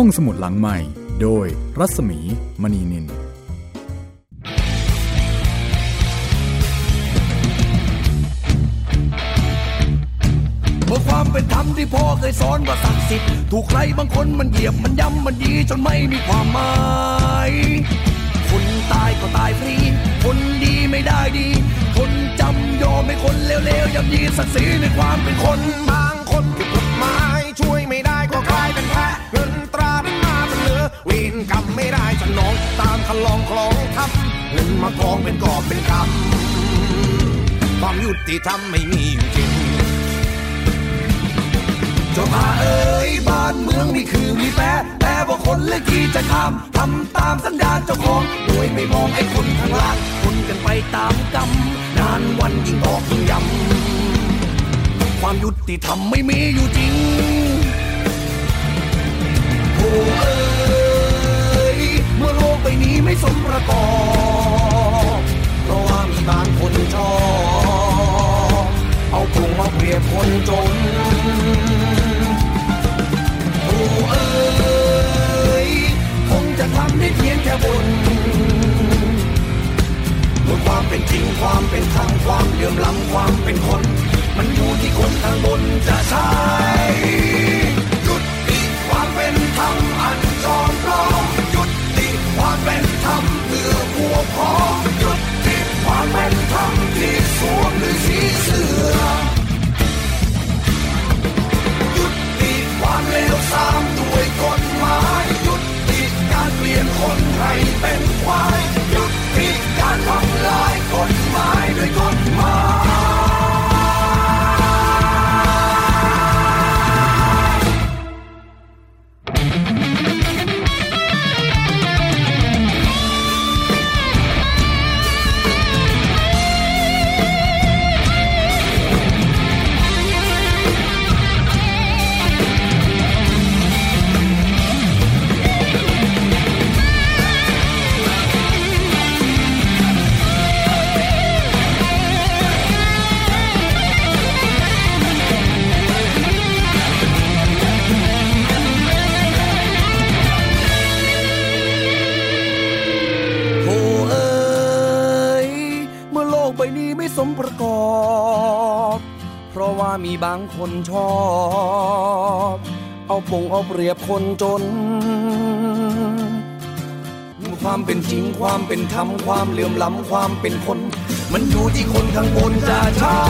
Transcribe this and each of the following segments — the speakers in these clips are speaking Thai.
ห้องสมุดหลังใหม่ โดยรัศมีมณีนินเมื่อความเป็นธรรมที่พ่อเคยสอนว่าศักดิ์สิทธิ์ถูกใครบางคนมันเหยียบมันย้ำมันยีจนไม่มีความหมายคนตายก็ตายฟรี คนดีไม่ได้ดี คนจำยอมให้คนเลวๆย่ำยีศักดิ์ศรีในความเป็นคนบาง น้องตามคันลองคลองทำเงินมากองเป็นกอบเป็นกำความยุติธรรมไม่มีอยู่จริงจ้ามาเอ้ยบ้านเมืองนี่คือมีแปรแต่ว่าคนเลือกที่จะทำทำตามสัญญาเจ้าของโดยไม่มองไอ้คนข้างล่างคนกันไปตามกรรมนานวันยิ่งตอกยิ่งย้ำความยุติธรรมไม่มีอยู่จริงโอ้ เมื่อโลกใบนี้ไม่สมประกอบเพราะว่ามีบางคนชอบเอาปรุงมาเปรียบคนจนโอ้เอ้ยคงจะทำได้เพียงแค่บนเมื่อความเป็นจริงความเป็นธรรมความเหลื่อมล้ำความเป็นคน มันอยู่ที่คนข้างบนจะใช้ เรียบคนจน ความเป็นจริงความเป็นธรรมความเหลื่อมล้ำความเป็นคน มันอยู่ที่คนข้างบนจะใช้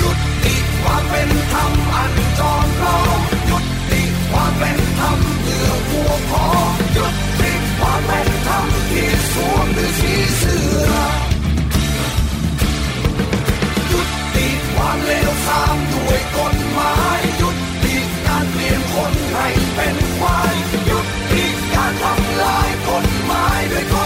ยุติความเป็นธรรมอันจอมปลอมยุติความเป็นธรรมเพื่อพวกพ้องยุติความเป็นธรรมที่สวมด้วยสีเสือ เป็นควายหยุดที่การทำลายกฎหมายด้วยกฎ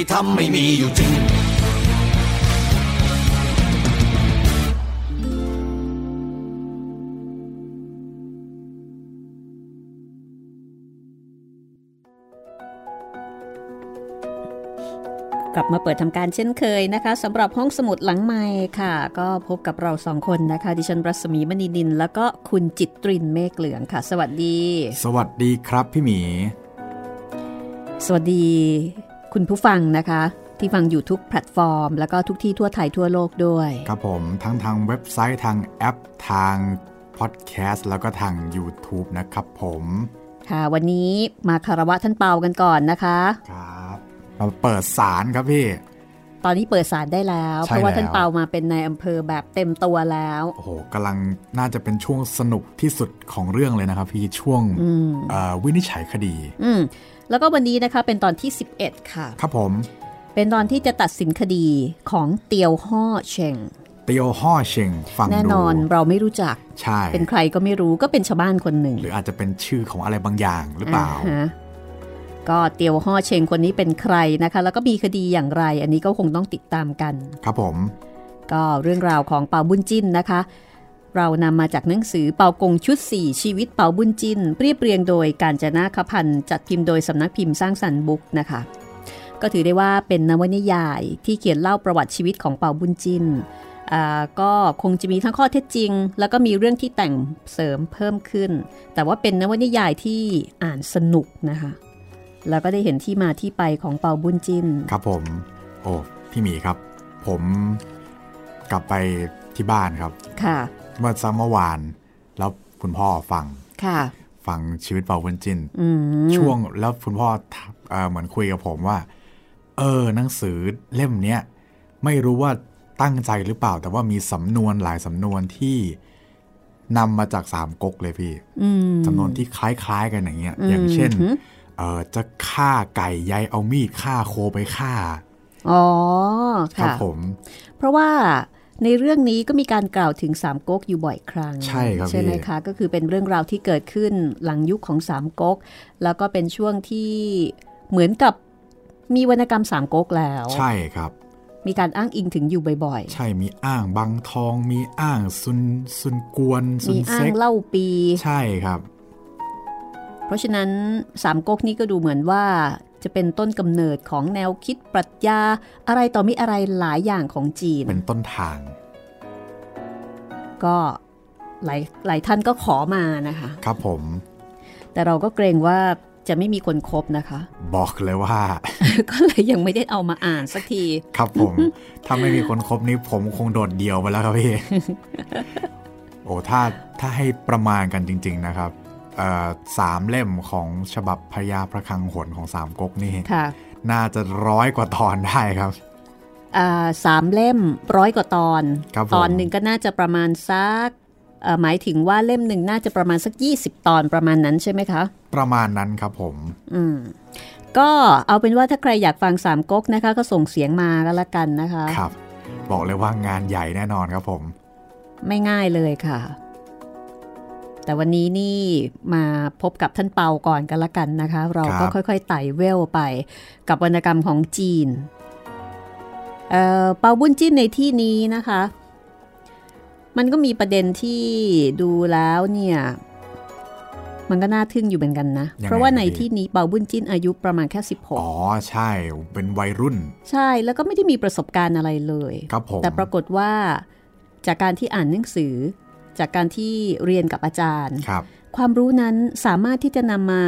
ความยุติธรรมไม่มีอยู่จริง กลับมาเปิดทำการเช่นเคยนะคะสำหรับห้องสมุดหลังใหม่ค่ะ ก็พบกับเราสองคนนะคะ ดิฉันรัศมีมณีนิน แล้วก็คุณจิตตรินเมฆเหลืองค่ะ สวัสดี สวัสดีครับพี่หมีสวัสดี คุณผู้ฟังนะคะ ที่ฟังอยู่ทุกแพลตฟอร์ม แล้วก็ทุกที่ทั่วไทยทั่วโลกด้วย ครับผมทั้งทางเว็บไซต์ทางแอปทางพอดแคสต์แล้วก็ทาง YouTube นะครับผมค่ะวันนี้มาคารวะท่านเปากันก่อนนะคะ ครับมาเปิดศาลครับพี่ ตอนนี้เปิดศาลได้แล้วใช่เพราะว่าแล้วท่านเปามาเป็นนายอำเภอแบบเต็มตัวแล้ว โอ้โหกำลังน่าจะเป็นช่วงสนุกที่สุดของเรื่องเลยนะครับ พี่ช่วงเอ่อวินิจฉัยคดี อืม แล้วก็วันนี้นะคะเป็นตอนที่ 11 ค่ะ ครับผม เป็นตอนที่จะตัดสินคดีของเตียวฮ่อเชงเเตียวห่อเชงฟังดูแน่นอนเราไม่รู้จักใช่เป็นใครก็ไม่รู้ก็เป็นชาวบ้านคนหนึ่ง หรืออาจจะเป็นชื่อของอะไรบางอย่างหรือเปล่าอ่ฮะก็เตียวห่อเชงคนนี้เป็นใครนะคะ แล้วก็มีคดีอย่างไร อันนี้ก็คงต้องติดตามกัน ครับผม ก็เรื่องราวของเปาบุญจิ้นนะคะ เรานำมาจากหนังสือเปากงชุด 4 ชีวิตเปาบุญจินเรียบเรียงโดยการจนาคพันธ์จัดพิมพ์โดยสำนักพิมพ์สร้างสรรค์บุ๊กนะคะ ก็ถือได้ว่าเป็นนวนิยายที่เขียนเล่าประวัติชีวิตของเปาบุญจินอ่าก็คงจะมีทั้งข้อเท็จจริง แล้วก็มีเรื่องที่แต่งเสริมเพิ่มขึ้น แต่ว่าเป็นนวนิยายที่อ่านสนุกนะคะ แล้วก็ได้เห็นที่มาที่ไปของเปาบุญจินครับผม โอ้พี่หมีครับ ผมกลับไปที่บ้านครับ ค่ะ เมื่อซัมเมื่อวาน แล้วคุณพ่อฟังค่ะ ฟังชีวิตเปาเวนจินอืมช่วงแล้วคุณพ่อทักเอ่อเหมือนคุยกับผมว่า เออหนังสือเล่มเนี้ยไม่รู้ว่าตั้งใจหรือเปล่า แต่ว่ามีสำนวนหลายสำนวนที่นำมาจากสามก๊กเลยพี่อืมสำนวนที่คล้ายๆกันอย่างเงี้ย อย่างเช่นอืมเออจะฆ่าไก่ยายเอามีดฆ่าโคไปฆ่า อ๋อ ครับค่ะผม เพราะว่า ในเรื่องนี้ก็มีการกล่าวถึงสามก๊กอยู่บ่อยครั้ง ใช่ครับใช่ไหมพี่คะก็คือเป็นเรื่องราวที่เกิดขึ้นหลังยุคของสามก๊กแล้วก็เป็นช่วงที่เหมือนกับมีวรรณกรรมสามก๊กแล้ว ใช่ครับ มีการอ้างอิงถึงอยู่บ่อยใช่มีอ้างบางทอง มีอ้างซุนซุนกวนๆซุมีนอ้าเซ็งกเล่าปี ใช่ครับ เพราะฉะนั้นสามก๊กนี่ก็ดูเหมือนว่า จะเป็นต้นกำเนิดของแนวคิดปรัชญาอะไรต่อมีอะไรหลายอย่างของจีน เป็นต้นทาง ก็หลายหลายท่านก็ขอมานะคะ ครับผม แต่เราก็เกรงว่าจะไม่มีคนครบนะคะ บอกเลยว่า ก็เลยยังไม่ได้เอามาอ่านสักที ครับผม ถ้าไม่มีคนครบนี้ผมคงโดดเดี่ยวไปแล้วครับพี่ โอ้ถ้าถ้าให้ประมาณกันจริง ๆนะครับเอ่อ สามเล่มของฉบับพญาพระคลังหนของสามก๊กนี่ค่ะน่าจะร้อยกว่าตอนได้ครับอ่าสามเล่มร้อยกว่าตอนครับผมตอนหนึ่งก็น่าจะประมาณสักเอ่อหมายถึงว่าเล่มหนึ่งน่าจะประมาณสัก 20 ตอนประมาณนั้นใช่ไหมคะ ประมาณนั้นครับผม อืมก็เอาเป็นว่าถ้าใครอยากฟังสามก๊กนะคะ ก็ส่งเสียงมาก็แล้วกันนะคะ ครับ บอกเลยว่างานใหญ่แน่นอนครับผม ไม่ง่ายเลยค่ะ แต่วันนี้นี่มาพบกับท่านเปาก่อนกันละกันนะคะ เราก็ครับค่อยๆไต่เวลไป กับวรรณกรรมของจีนเอ่อเปาบุญจิ้นในที่นี้นะคะ มันก็มีประเด็นที่ดูแล้วเนี่ย มันก็น่าทึ่งอยู่เหมือนกันนะยังไงเพราะว่าในพี่ที่นี้เปาบุญจิ้นอายุประมาณแค่อ๋อ ใช่ เป็นวัยรุ่น16ใช่แล้วก็ไม่ได้มีประสบการณ์อะไรเลยครับผมแต่ปรากฏว่าจากการที่อ่านหนังสือ จากการที่เรียนกับอาจารย์ครับความรู้นั้นสามารถที่จะนำมา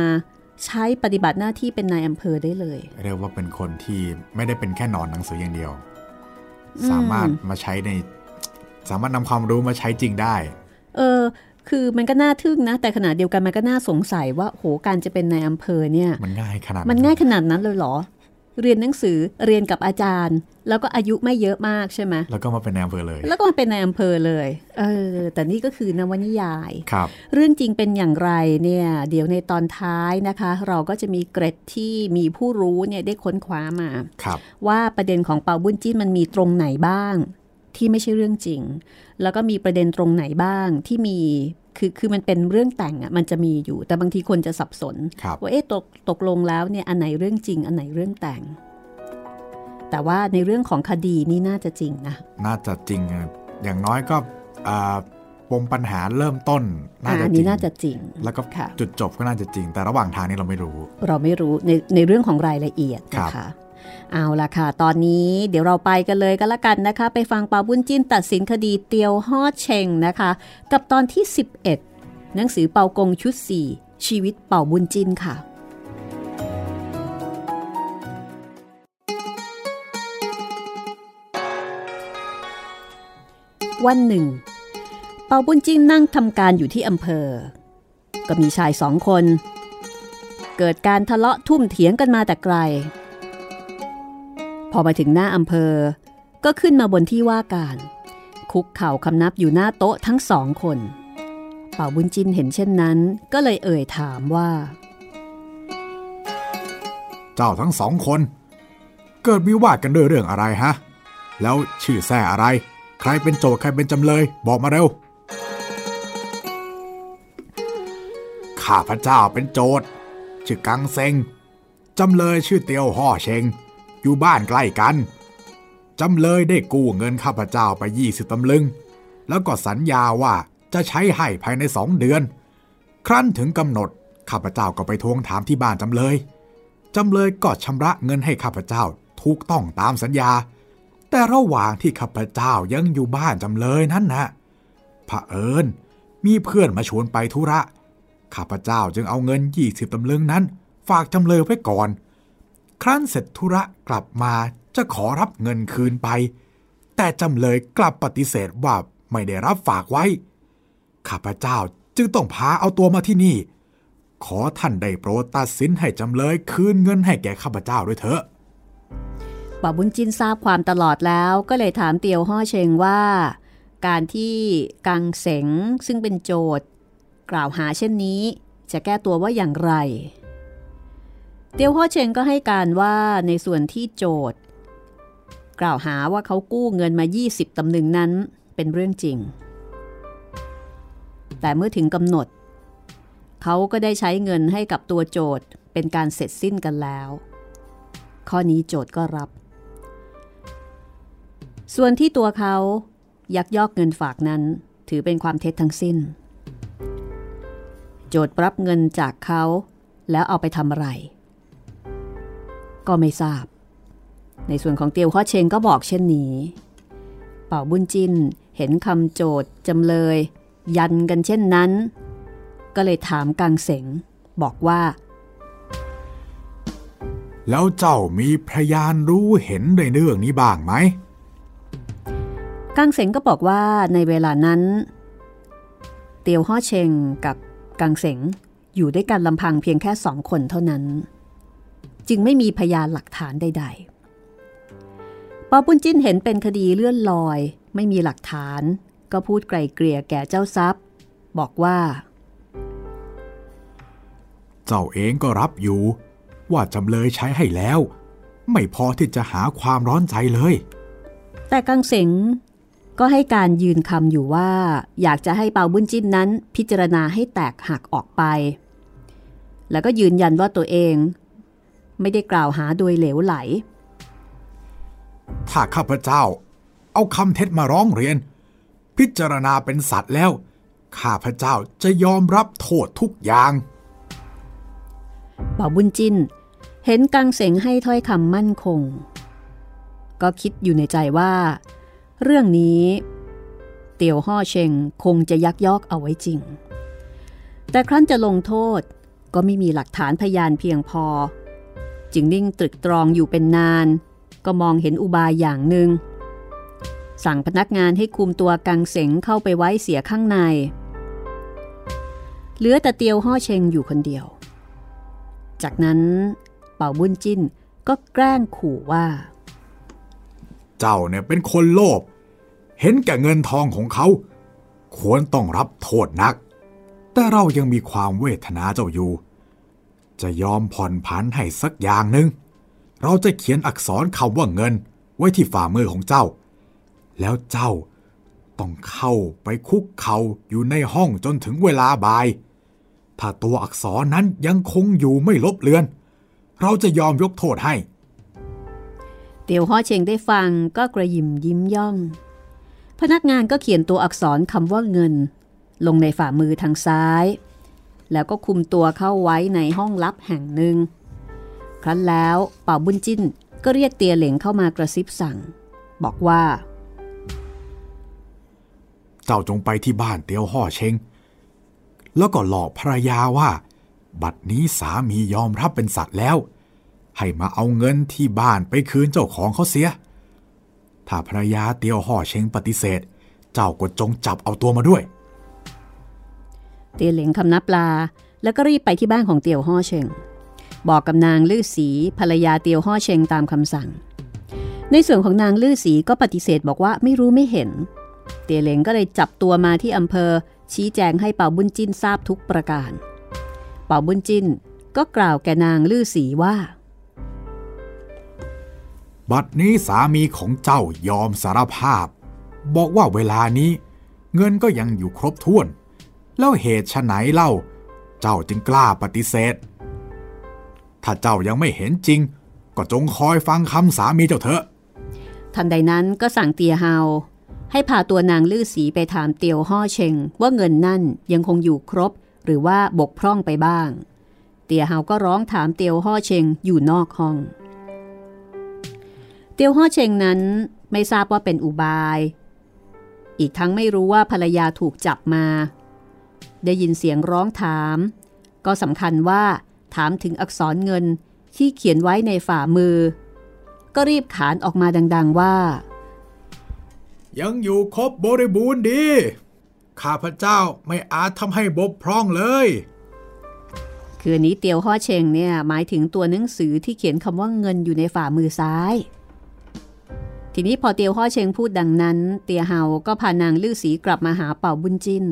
ใช้ปฏิบัติหน้าที่เป็นนายอำเภอได้เลย เรียกว่าเป็นคนที่ไม่ได้เป็นแค่หนอนหนังสืออย่างเดียวอืมสามารถมาใช้ใน สามารถนำความรู้มาใช้จริงได้ เออคือมันก็น่าทึ่งนะ แต่ขณะเดียวกันมันก็น่าสงสัยว่าโหการจะเป็นนายอำเภอเนี่ย มันง่ายขนาดมันง่ายขนาดนั้นเลยเหรอ เรียนหนังสือเรียนกับอาจารย์ แล้วก็อายุไม่เยอะมากใช่ไหมแล้วก็มาเป็นนายอำเภอเลย แล้วก็มาเป็นนายอำเภอเลยเออแต่นี่ก็คือนวนิยายครับ เรื่องจริงเป็นอย่างไรเนี่ย เดี๋ยวในตอนท้ายนะคะ เราก็จะมีเกร็ดที่มีผู้รู้เนี่ยได้ค้นคว้ามาครับว่าประเด็นของเปาบุญจิ้นมันมีตรงไหนบ้าง ที่ไม่ใช่เรื่องจริง แล้วก็มีประเด็นตรงไหนบ้างที่มี คือคือมันเป็นเรื่องแต่งอะมันจะมีอยู่ แต่บางทีคนจะสับสนครับว่าเอ๊ะตกตกลงแล้วเนี่ยอันไหนเรื่องจริง อันไหนเรื่องแต่ง แต่ว่าในเรื่องของคดีนี่น่าจะจริงนะน่าจะจริงอะอย่างน้อยก็อ่าปมปัญหาเริ่มต้นน่าอ่าจะอันจรินี้งน่าจะจริง แล้วก็ค่ะจุดจบก็น่าจะจริง แต่ระหว่างทางนี้เราไม่รู้ เราไม่รู้ในในเรื่องของรายละเอียดครันะบคะ เอาละค่ะ ตอนนี้เดี๋ยวเราไปกันเลยก็แล้วกันนะคะ ไปฟังปาบุญจินตัดสินคดีเตียวฮอดเชงนะคะ กับตอนที่ 11 หนังสือเปากงชุด 4 ชีวิตเป่าบุญจินค่ะวันหนึ่ง เปาบุญจินนั่งทำการอยู่ที่อำเภอ ก็มีชายสองคน เกิดการทะเลาะทุ่มเถียงกันมาแต่ไกล พอมาถึงหน้าอำเภอ ก็ขึ้นมาบนที่ว่าการ คุกเข่าคำนับอยู่หน้าโต๊ะทั้งสองคน เป่าบุญจินเห็นเช่นนั้น ก็เลยเอ่ยถามว่า เจ้าทั้งสองคน เกิดวิวาทกันด้วยเรื่องอะไรฮะ แล้วชื่อแซ่อะไร ใครเป็นโจทย์ใครเป็นจำเลย บอกมาเร็วข้าพระเจ้าเป็นโจทย์ชื่อกังเซงจำเลยชื่อเตียวห่อเชง อยู่บ้านใกล้กัน จำเลยได้กู้เงินข้าพเจ้าไปยี่สิบตำลึง แล้วก็สัญญาว่าจะใช้ให้ภายในสองเดือน ครั้นถึงกำหนดข้าพเจ้าก็ไปทวงถามที่บ้านจำเลย จำเลยก็ชำระเงินให้ข้าพเจ้าถูกต้องตามสัญญา แต่ระหว่างที่ข้าพเจ้ายังอยู่บ้านจำเลยนั้นนะเอิญมีเพื่อนมาชวนไปธุระ ข้าพเจ้าจึงเอาเงิน20ตำลึงนั้น ฝากจำเลยไว้ก่อน ครั้นเสร็จธุระกลับมาจะขอรับเงินคืนไป แต่จำเลยกลับปฏิเสธว่าไม่ได้รับฝากไว้ ข้าพเจ้าจึงต้องพาเอาตัวมาที่นี่ ขอท่านได้โปรดตัดสินให้จำเลยคืนเงินให้แก่ข้าพเจ้าด้วยเถอะป่าบุญจินทราบความตลอดแล้วก็เลยถามเตียวห่อเชงว่า การที่กังเสงซึ่งเป็นโจทย์ กล่าวหาเช่นนี้ จะแก้ตัวว่าอย่างไร เตียวห่อเชงก็ให้การว่าในส่วนที่โจทย์ กล่าวหาว่าเขากู้เงินมา 20ตำลึงนั้นเป็นเรื่องจริง แต่เมื่อถึงกำหนด เขาก็ได้ใช้เงินให้กับตัวโจทย์เป็นการเสร็จสิ้นกันแล้ว ข้อนี้โจทย์ก็รับ ส่วนที่ตัวเขายักยอกเงินฝากนั้นถือเป็นความเท็จทั้งสิ้น โจทย์รับเงินจากเขาแล้วเอาไปทำอะไร ก็ไม่ทราบ ในส่วนของเตียวข้อเชงก็บอกเช่นนี้ เป่าบุญจินเห็นคำโจทย์จำเลย ยันกันเช่นนั้น ก็เลยถามกังเสงบอกว่า แล้วเจ้ามีพยานรู้เห็นในเรื่องนี้บ้างไหมกังเสงก็บอกว่าในเวลานั้น เตียวฮ่อเชงกับกังเสงอยู่ด้วยกันลำพังเพียงแค่สองคนเท่านั้น จึงไม่มีพยานหลักฐานใด ๆ ปอปุ้นจิ้นเห็นเป็นคดีเลื่อนลอย ไม่มีหลักฐาน ก็พูดไกลเกลี่ยแก่เจ้าทรัพย์ บอกว่า เจ้าเองก็รับอยู่ ว่าจำเลยใช้ให้แล้ว ไม่พอที่จะหาความร้อนใจเลย แต่กังเสงก็ให้การยืนคำอยู่ว่า อยากจะให้เปาบุญจิ้นนั้น พิจารณาให้แตกหักออกไป แล้วก็ยืนยันว่าตัวเอง ไม่ได้กล่าวหาโดยเหลวไหล ถ้าข้าพเจ้า เอาคำเท็จมาร้องเรียน พิจารณาเป็นสัตว์แล้ว ข้าพเจ้าจะยอมรับโทษทุกอย่างเป่าบุญจินเห็นกังเสงให้ถ้อยคำมั่นคง ก็คิดอยู่ในใจว่า เรื่องนี้ เตียวห่อเชงคงจะยักยอกเอาไว้จริง แต่ครั้นจะลงโทษก็ไม่มีหลักฐานพยานเพียงพอ จึงนิ่งตรึกตรองอยู่เป็นนาน ก็มองเห็นอุบายอย่างหนึ่ง สั่งพนักงานให้คุมตัวกังเสงเข้าไปไว้เสียข้างใน เหลือแต่เตียวห่อเชงอยู่คนเดียว จากนั้นเป่าบุญจิ้นก็แกล้งขู่ว่า เจ้าเนี่ยเป็นคนโลภ เห็นแก่เงินทองของเขา ควรต้องรับโทษนัก แต่เรายังมีความเวทนาเจ้าอยู่ จะยอมผ่อนผันให้สักอย่างหนึ่งเราจะเขียนอักษรคำว่าเงินไว้ที่ฝ่ามือของเจ้า แล้วเจ้าต้องเข้าไปคุกเข่าอยู่ในห้องจนถึงเวลาบ่าย ถ้าตัวอักษรนั้นยังคงอยู่ไม่ลบเลือน เราจะยอมยกโทษให้ เตียวฮ้อเชงได้ฟังก็กระยิมยิ้มย่อง พนักงานก็เขียนตัวอักษรคำว่าเงิน ลงในฝ่ามือทางซ้าย แล้วก็คุมตัวเข้าไว้ในห้องลับแห่งหนึ่ง ครั้นแล้วเป่าบุญจิ้นก็เรียกเตียเหลงเข้ามากระซิบสั่ง บอกว่า เจ้าจงไปที่บ้านเตียวห่อเชงแล้วก็หลอกภรรยาว่า บัดนี้สามียอมรับเป็นสัตว์แล้ว ให้มาเอาเงินที่บ้านไปคืนเจ้าของเขาเสีย ถ้าภรรยาเตียวห่อเชงปฏิเสธ เจ้าก็จงจับเอาตัวมาด้วย เตียเหลงคำนับปลา แล้วก็รีบไปที่บ้านของเตียวห่อเชงบอกกับนางลื่อสีภรรยาเตียวห่อเชงตามคำสั่ง ในส่วนของนางลื่อสีก็ปฏิเสธบอกว่าไม่รู้ไม่เห็น เตียเหลงก็เลยจับตัวมาที่อำเภอ ชี้แจงให้เป่าบุญจิ้นทราบทุกประการ เป่าบุญจิ้นก็กล่าวแก่นางลื่อสีว่า บัดนี้สามีของเจ้ายอมสารภาพ บอกว่าเวลานี้เงินก็ยังอยู่ครบถ้วน แล้วเหตุไฉนเล่า เจ้าจึงกล้าปฏิเสธ ถ้าเจ้ายังไม่เห็นจริง ก็จงคอยฟังคำสามีเจ้าเถอะ ทันใดนั้นก็สั่งเตียเฮาให้พาตัวนางลื่อสีไปถามเตียวห่อเชงว่าเงินนั่นยังคงอยู่ครบ หรือว่าบกพร่องไปบ้าง เตียเฮาก็ร้องถามเตียวห่อเชงอยู่นอกห้อง เตียวห่อเชงนั้นไม่ทราบว่าเป็นอุบาย อีกทั้งไม่รู้ว่าภรรยาถูกจับมา ได้ยินเสียงร้องถาม ก็สำคัญว่าถามถึงอักษรเงินที่เขียนไว้ในฝ่ามือ ก็รีบขานออกมาดัง ๆว่า ยังอยู่ครบบริบูรณ์ดี ข้าพเจ้าไม่อาจทำให้บกพร่องเลย คืออันนี้เตียวห่อเชงเนี่ยหมายถึงตัวหนังสือที่เขียนคำว่าเงินอยู่ในฝ่ามือซ้าย ทีนี้พอเตียวห่อเชงพูดดังนั้น เตียเฮาก็พานางลื่อสีกลับมาหาเป่าบุญจิน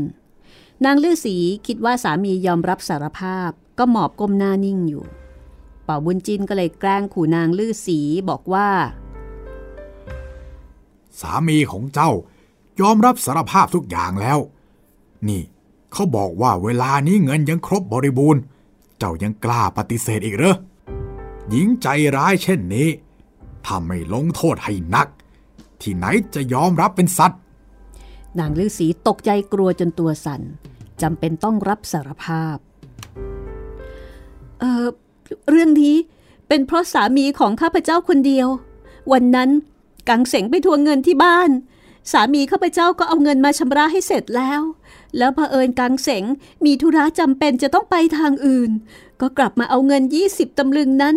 นางลื่อสีคิดว่าสามียอมรับสารภาพก็หมอบก้มหน้านิ่งอยู่ เป่าบุญจินก็เลยแกล้งขู่นางลื่อสีบอกว่า สามีของเจ้ายอมรับสารภาพทุกอย่างแล้ว นี่เขาบอกว่าเวลานี้เงินยังครบบริบูรณ์ เจ้ายังกล้าปฏิเสธอีกเหรอหญิงใจร้ายเช่นนี้ถ้าไม่ลงโทษให้หนัก ที่ไหนจะยอมรับเป็นสัตว์นางฤาษีตกใจกลัวจนตัวสั่น จำเป็นต้องรับสารภาพ เออเรื่องนี้เป็นเพราะสามีของข้าพเจ้าคนเดียว วันนั้นกังเสงไปทวงเงินที่บ้าน สามีข้าพเจ้าก็เอาเงินมาชำระให้เสร็จแล้ว แล้วเผอิญกังเสงมีธุระจำเป็นจะต้องไปทางอื่น ก็กลับมาเอาเงิน 20ตำลึงนั้น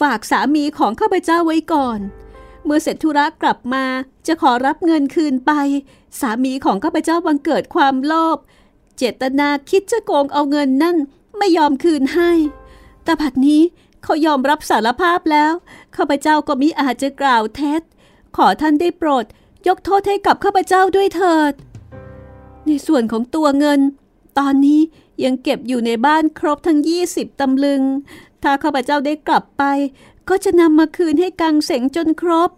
ฝากสามีของข้าพเจ้าไว้ก่อน เมื่อเสร็จธุระกลับมาจะขอรับเงินคืนไป สามีของข้าพเจ้าบังเกิดความโลภ เจตนาคิดจะโกงเอาเงินนั่นไม่ยอมคืนให้ แต่บัดนี้เขายอมรับสารภาพแล้ว ข้าพเจ้าก็มิอาจจะกล่าวเท็จ ขอท่านได้โปรด ยกโทษให้กับข้าพเจ้าด้วยเถิด ในส่วนของตัวเงิน ตอนนี้ยังเก็บอยู่ในบ้านครบทั้ง 20 ตำลึง ถ้าข้าพเจ้าได้กลับไป ก็จะนำมาคืนให้กังเสงจนครบ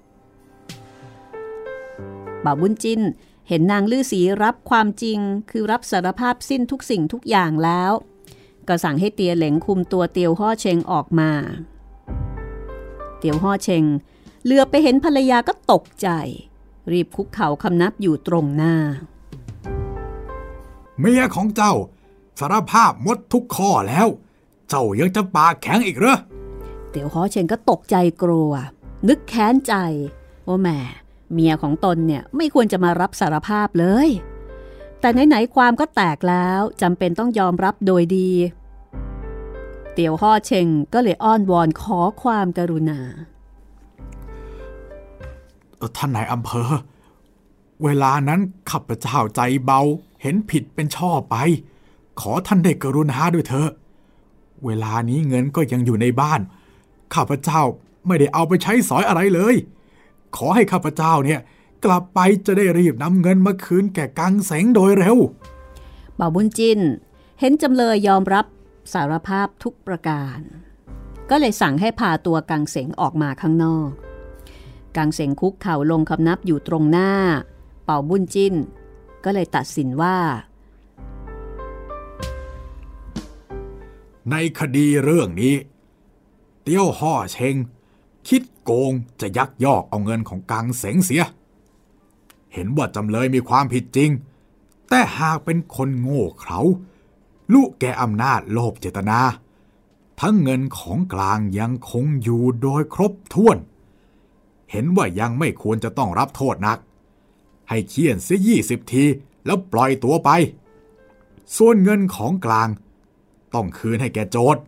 บ่าวบุญจิน เห็นนางลือสีรับความจริงคือรับสารภาพสิ้นทุกสิ่งทุกอย่างแล้ว ก็สั่งให้เตียเหลงคุมตัวเตียวห่อเชงออกมา เตียวห่อเชงเหลือไปเห็นภรรยาก็ตกใจ รีบคุกเข่าคำนับอยู่ตรงหน้า เมียของเจ้าสารภาพหมดทุกข้อแล้ว เจ้ายังจะปากแข็งอีกเหรอ เตียวฮ้อเชงก็ตกใจกลัว นึกแค้นใจว่าแหม เมียของตนเนี่ยไม่ควรจะมารับสารภาพเลย แต่ไหนๆความก็แตกแล้วจำเป็นต้องยอมรับโดยดี เตียวฮ้อเชงก็เลยอ้อนวอนขอความกรุณาท่านนายอำเภอ เวลานั้นข้าพเจ้าใจเบาเห็นผิดเป็นช่อไป ขอท่านได้กรุณาด้วยเถอะเวลานี้เงินก็ยังอยู่ในบ้าน ข้าพเจ้าไม่ได้เอาไปใช้สอยอะไรเลย ขอให้ข้าพเจ้าเนี่ยกลับไปจะได้รีบนำเงินมาคืนแก่กังแสงโดยเร็วบ่าวบุญจิน เห็นจำเลยยอมรับสารภาพทุกประการ ก็เลยสั่งให้พาตัวกังเสงออกมาข้างนอก กังเสงคุกเข่าลงคำนับอยู่ตรงหน้า เป่าบุญจินก็เลยตัดสินว่า ในคดีเรื่องนี้ เตี้ยวห่อเชง คิดโกงจะยักยอกเอาเงินของกังเสงเสีย เห็นว่าจำเลยมีความผิดจริง แต่หากเป็นคนโง่เขลาลูกแกอำนาจโลภเจตนา ทั้งเงินของกลางยังคงอยู่โดยครบถ้วน เห็นว่ายังไม่ควรจะต้องรับโทษหนัก ให้เคี่ยนเสียยี่สิบทีแล้วปล่อยตัวไป ส่วนเงินของกลาง ต้องคืนให้แกโจทย์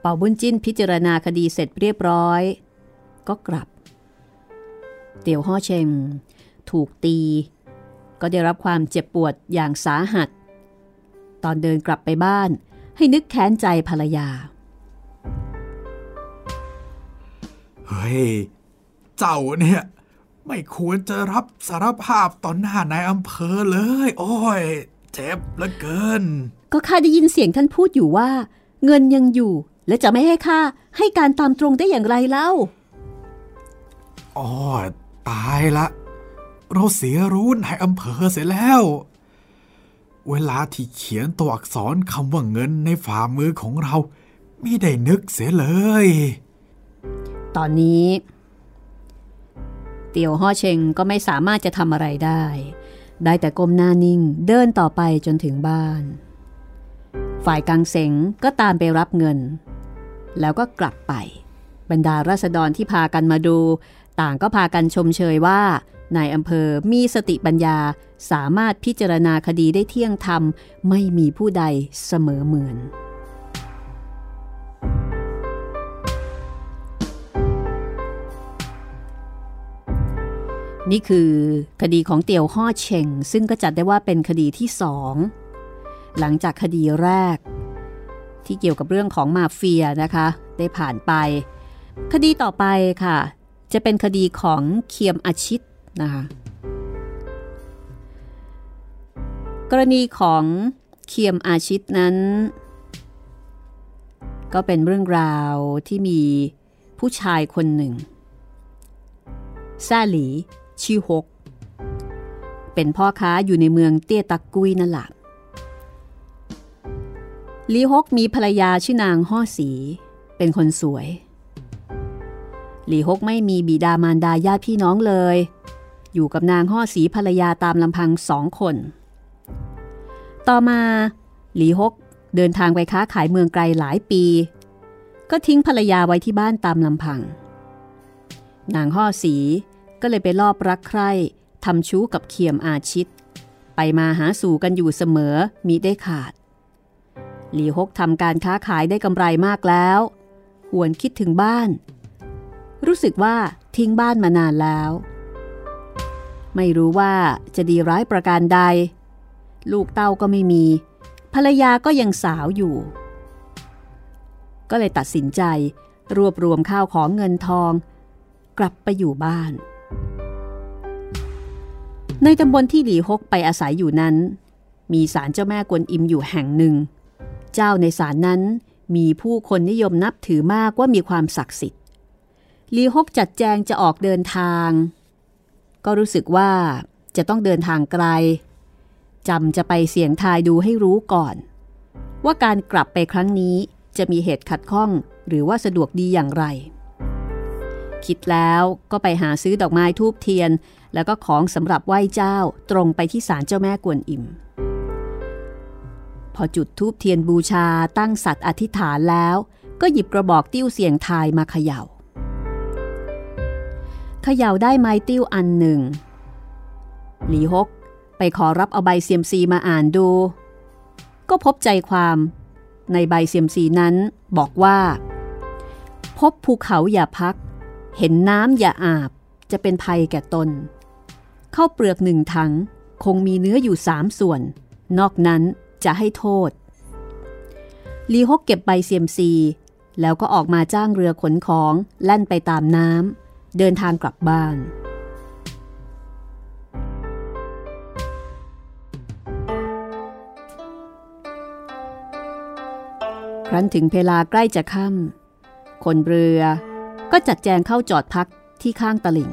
เป่าบุญจิ้นพิจารณาคดีเสร็จเรียบร้อย ก็กลับ เตียวห่อเชงถูกตี ก็ได้รับความเจ็บปวดอย่างสาหัส ตอนเดินกลับไปบ้าน ให้นึกแค้นใจภรรยา เฮ้ย เจ้าเนี่ยไม่ควรจะรับสารภาพต่อหน้านายอำเภอเลย โอ้ย เจ็บเหลือเกิน ก็ข้าได้ยินเสียงท่านพูดอยู่ว่า เงินยังอยู่ และจะไม่ให้ข้าให้การตามตรงได้อย่างไรเล่าอ๋อตายละ เราเสียรู้นายอำเภอเสียแล้ว เวลาที่เขียนตัวอักษรคำว่าเงินในฝ่ามือของเรา ไม่ได้นึกเสียเลย ตอนนี้ เตียวฮ่อเชงก็ไม่สามารถจะทำอะไรได้ ได้แต่ก้มหน้านิ่งเดินต่อไปจนถึงบ้าน ฝ่ายกังเสงก็ตามไปรับเงิน แล้วก็กลับไป บรรดาราษฎรที่พากันมาดู ต่างก็พากันชมเชยว่านายอำเภอมีสติปัญญาสามารถพิจารณาคดีได้เที่ยงธรรม ไม่มีผู้ใดเสมอเหมือน นี่คือคดีของเตียวฮ่อเชงซึ่งก็จัดได้ว่าเป็นคดีที่สอง หลังจากคดีแรก ที่เกี่ยวกับเรื่องของมาเฟียนะคะ ได้ผ่านไป คดีต่อไปค่ะ จะเป็นคดีของเคียมอาชิตนะคะกรณีของเคียมอาชิตนั้น ก็เป็นเรื่องราวที่มีผู้ชายคนหนึ่งซ่หลีชื่อฮก เป็นพ่อค้าอยู่ในเมืองเตี้ยตักกุยนั่นแหละ ลีฮกมีภรรยาชื่อนางห่อสี เป็นคนสวยลีฮกไม่มีบิดามารดาญาติพี่น้องเลย อยู่กับนางห่อสีภรรยาตามลำพังสองคน ต่อมาหลีฮกเดินทางไปค้าขายเมืองไกลหลายปี ก็ทิ้งภรรยาไว้ที่บ้านตามลำพัง นางห่อสีก็เลยไปลอบรักใคร่ทำชู้กับเขียมอาชิต ไปมาหาสู่กันอยู่เสมอมีได้ขาด หลีฮกทำการค้าขายได้กำไรมากแล้ว หวนคิดถึงบ้าน รู้สึกว่าทิ้งบ้านมานานแล้ว ไม่รู้ว่าจะดีร้ายประการใด ลูกเต้าก็ไม่มี ภรรยาก็ยังสาวอยู่ ก็เลยตัดสินใจรวบรวมข้าวของเงินทอง กลับไปอยู่บ้าน ในตำบลที่หลีฮกไปอาศัยอยู่นั้น มีศาลเจ้าแม่กวนอิมอยู่แห่งหนึ่ง เจ้าในศาลนั้น มีผู้คนนิยมนับถือมากว่ามีความศักดิ์สิทธิ์ลีฮกจัดแจงจะออกเดินทาง ก็รู้สึกว่าจะต้องเดินทางไกลจำจะไปเสี่ยงทายดูให้รู้ก่อน ว่าการกลับไปครั้งนี้จะมีเหตุขัดข้องหรือว่าสะดวกดีอย่างไร คิดแล้วก็ไปหาซื้อดอกไม้ทูบเทียน แล้วก็ของสำหรับไหว้เจ้าตรงไปที่ศาลเจ้าแม่กวนอิม พอจุดทูบเทียนบูชาตั้งสัตว์อธิษฐานแล้ว ก็หยิบกระบอกติ้วเสียงทายมาเขยา่าเขย่าได้ไม้ติ้วอันหนึ่ง หลีฮกไปขอรับเอาใบเซียมซีมาอ่านดู ก็พบใจความในใบเซียมซีนั้นบอกว่า พบภูเขาอย่าพัก เห็นน้ำอย่าอาบจะเป็นภัยแก่ตน เข้าเปลือกหนึ่งถังคงมีเนื้ออยู่สามส่วน นอกนั้น จะให้โทษ ลีฮกเก็บใบเซียมซี แล้วก็ออกมาจ้างเรือขนของแล่นไปตามน้ำเดินทางกลับบ้านครั้นถึงเวลาใกล้จะค่ำคนเรือก็จัดแจงเข้าจอดพักที่ข้างตลิ่ง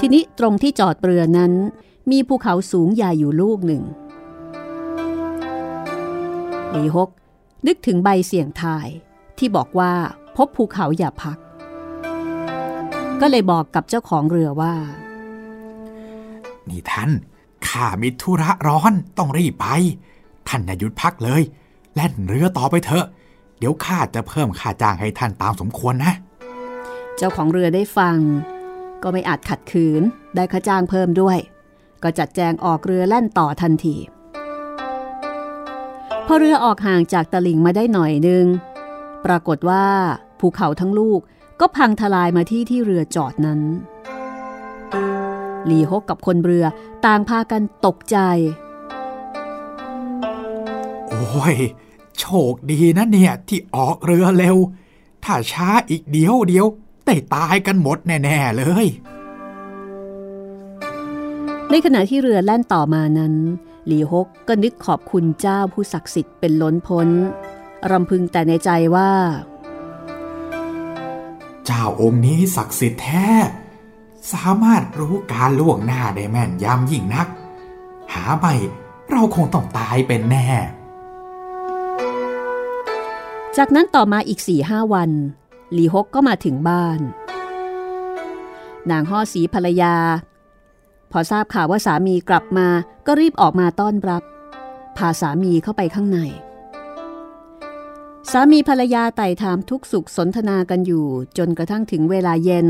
ทีนี้ตรงที่จอดเรือนั้น มีภูเขาสูงใหญ่อยู่ลูกหนึ่งลีฮกนึกถึงใบเสี่ยงทายที่บอกว่าพบภูเขาอย่าพัก ก็เลยบอกกับเจ้าของเรือว่า นี่ท่านข้ามีธุระร้อนต้องรีบไป ท่านอย่าหยุดพักเลย แล่นเรือต่อไปเถอะ เดี๋ยวข้าจะเพิ่มค่าจ้างให้ท่านตามสมควรนะ เจ้าของเรือได้ฟัง ก็ไม่อาจขัดขืนได้ค่าจ้างเพิ่มด้วย ก็จัดแจงออกเรือแล่นต่อทันที พอเรือออกห่างจากตลิ่งมาได้หน่อยนึง ปรากฏว่าภูเขาทั้งลูกก็พังทลายมาที่ที่เรือจอดนั้น หลีฮกกับคนเรือต่างพากันตกใจ โอ้ย โชคดีนะเนี่ย ที่ออกเรือเร็ว ถ้าช้าอีกเดียวเดียวได้ตายกันหมดแน่ ๆ เลย ในขณะที่เรือแล่นต่อมานั้นหลีฮกก็นึกขอบคุณเจ้าผู้ศักดิ์สิทธิ์เป็นล้นพ้นรำพึงแต่ในใจว่า เจ้าองค์นี้ศักดิ์สิทธิ์แท้ สามารถรู้การล่วงหน้าได้แม่นยำยิ่งนัก หาไม่เราคงต้องตายเป็นแน่ จากนั้นต่อมาอีกสี่ห้าวัน หลีฮกก็มาถึงบ้าน นางห่อสีภรรยา พอทราบข่าวว่าสามีกลับมาก็รีบออกมาต้อนรับ พาสามีเข้าไปข้างใน สามีภรรยาไต่ถามทุกสุขสนทนากันอยู่จนกระทั่งถึงเวลาเย็น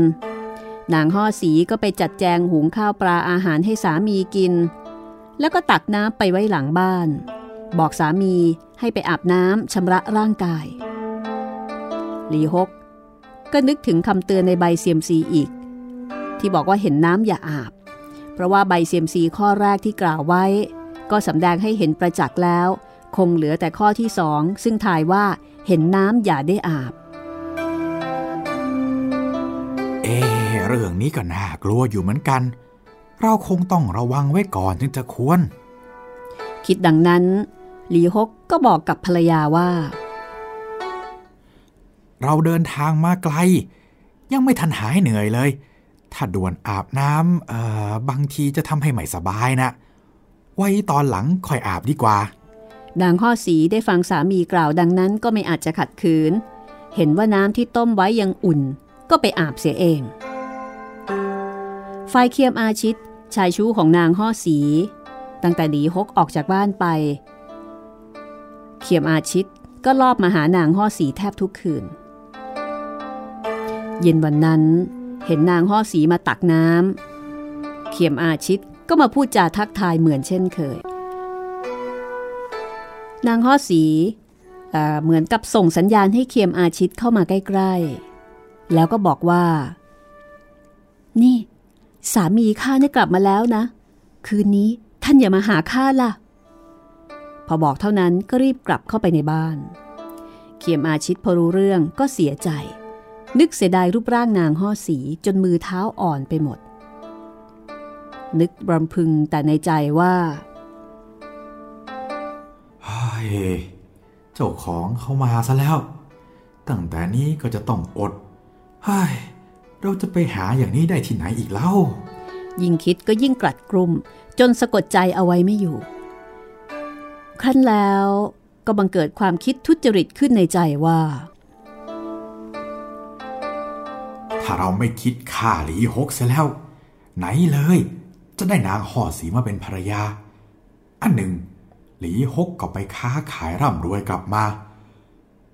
นางห่อสีก็ไปจัดแจงหุงข้าวปลาอาหารให้สามีกิน แล้วก็ตักน้ำไปไว้หลังบ้าน บอกสามีให้ไปอาบน้ำชำระร่างกายหลีฮกก็นึกถึงคำเตือนในใบเซียมซีอีก ที่บอกว่าเห็นน้ำอย่าอาบ เพราะว่าใบเซียมซีข้อแรกที่กล่าวไว้ ก็สำแดงให้เห็นประจักษ์แล้ว คงเหลือแต่ข้อที่สองซึ่งทายว่าเห็นน้ำอย่าได้อาบ เอ๊ะเรื่องนี้ก็น่ากลัวอยู่เหมือนกัน เราคงต้องระวังไว้ก่อนถึงจะควร คิดดังนั้น หลีฮกก็บอกกับภรรยาว่า เราเดินทางมาไกล ยังไม่ทันหายเหนื่อยเลย ถ้าด่วนอาบน้ำเอ่อบางทีจะทำให้ไม่สบายนะ ไว้ตอนหลังค่อยอาบดีกว่า นางข้อสีได้ฟังสามีกล่าวดังนั้นก็ไม่อาจจะขัดขืน เห็นว่าน้ำที่ต้มไว้ยังอุ่น ก็ไปอาบเสียเองฝ่ายเคียมอาชิต ชายชู้ของนางห่อสี ตั้งแต่หลีฮกออกจากบ้านไป เคียมอาชิตก็ลอบมาหานางห่อสีแทบทุกคืน เย็นวันนั้น เห็นนางห่อสีมาตักน้ำเคียมอาชิตก็มาพูดจาทักทายเหมือนเช่นเคย นางห่อสีเอเหมือนกับส่งสัญญาณให้เคียมอาชิตเข้ามาใกล้ๆ แล้วก็บอกว่า นี่ สามีข้าเนี่ยกลับมาแล้วนะ คืนนี้ท่านอย่ามาหาข้าล่ะ พอบอกเท่านั้นก็รีบกลับเข้าไปในบ้านเคียมอาชิตพอรู้เรื่องก็เสียใจ นึกเสียดายรูปร่างนางห่อสีจนมือเท้าอ่อนไปหมด นึกรำพึงแต่ในใจว่าเฮ้ยเจ้าของเขามาซะแล้ว ตั้งแต่นี้ก็จะต้องอดเฮ้ยเราจะไปหาอย่างนี้ได้ที่ไหนอีกเล่า ยิ่งคิดก็ยิ่งกลัดกลุ่ม จนสะกดใจเอาไว้ไม่อยู่ ครั้นแล้วก็บังเกิดความคิดทุจริตขึ้นในใจว่า ถ้าเราไม่คิดฆ่าหลีฮกเสียแล้ว ไหนเลย จะได้นางห่อสีมาเป็นภรรยา อันหนึ่ง หลีฮกก็ไปค้าขายร่ำรวยกลับมา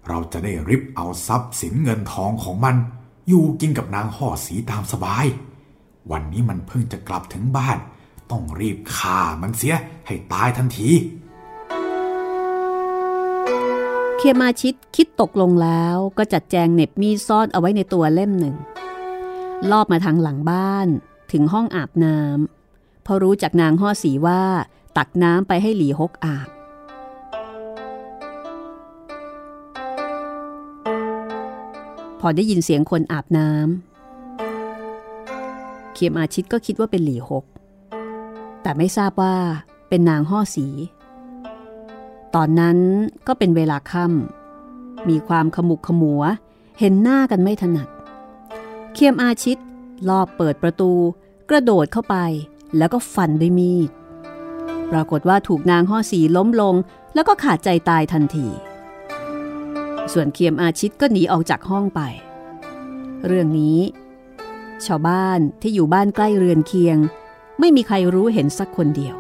เราจะได้ริบเอาทรัพย์สินเงินทองของมัน อยู่กินกับนางห่อสีตามสบาย วันนี้มันเพิ่งจะกลับถึงบ้าน ต้องรีบฆ่ามันเสียให้ตายทันทีเคมาชิดคิดตกลงแล้วก็จัดแจงเน็บมีดซ่อนเอาไว้ในตัวเล่มหนึ่ง ลอบมาทางหลังบ้าน ถึงห้องอาบน้ำพราะรู้จากนางห่อสีว่า ตักน้ำไปให้หลีฮกอาบ พอได้ยินเสียงคนอาบน้ำเคียมอาชิตก็คิดว่าเป็นหลีฮก แต่ไม่ทราบว่าเป็นนางห่อสี ตอนนั้นก็เป็นเวลาค่ำมีความขมุกขมัว เห็นหน้ากันไม่ถนัด เคียมอาชิตลอบเปิดประตู กระโดดเข้าไป แล้วก็ฟันด้วยมีด ปรากฏว่าถูกนางห่อสีล้มลง แล้วก็ขาดใจตายทันที ส่วนเคียมอาชิตก็หนีออกจากห้องไป เรื่องนี้ ชาวบ้านที่อยู่บ้านใกล้เรือนเคียง ไม่มีใครรู้เห็นสักคนเดียว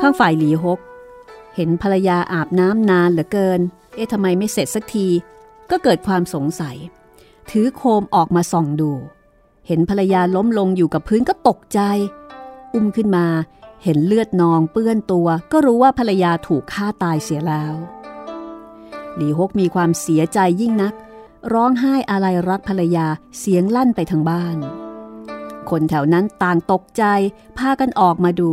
ข้างฝ่ายหลีฮกเห็นภรรยาอาบน้ำนานเหลือเกิน เอ๊ะทำไมไม่เสร็จสักที ก็เกิดความสงสัย ถือโคมออกมาส่องดู เห็นภรรยาล้มลงอยู่กับพื้นก็ตกใจ อุ้มขึ้นมา เห็นเลือดนองเปื้อนตัว ก็รู้ว่าภรรยาถูกฆ่าตายเสียแล้ว หลีฮกมีความเสียใจยิ่งนัก ร้องไห้อะไรรักภรรยาเสียงลั่นไปทางบ้าน คนแถวนั้นต่างตกใจ พากันออกมาดู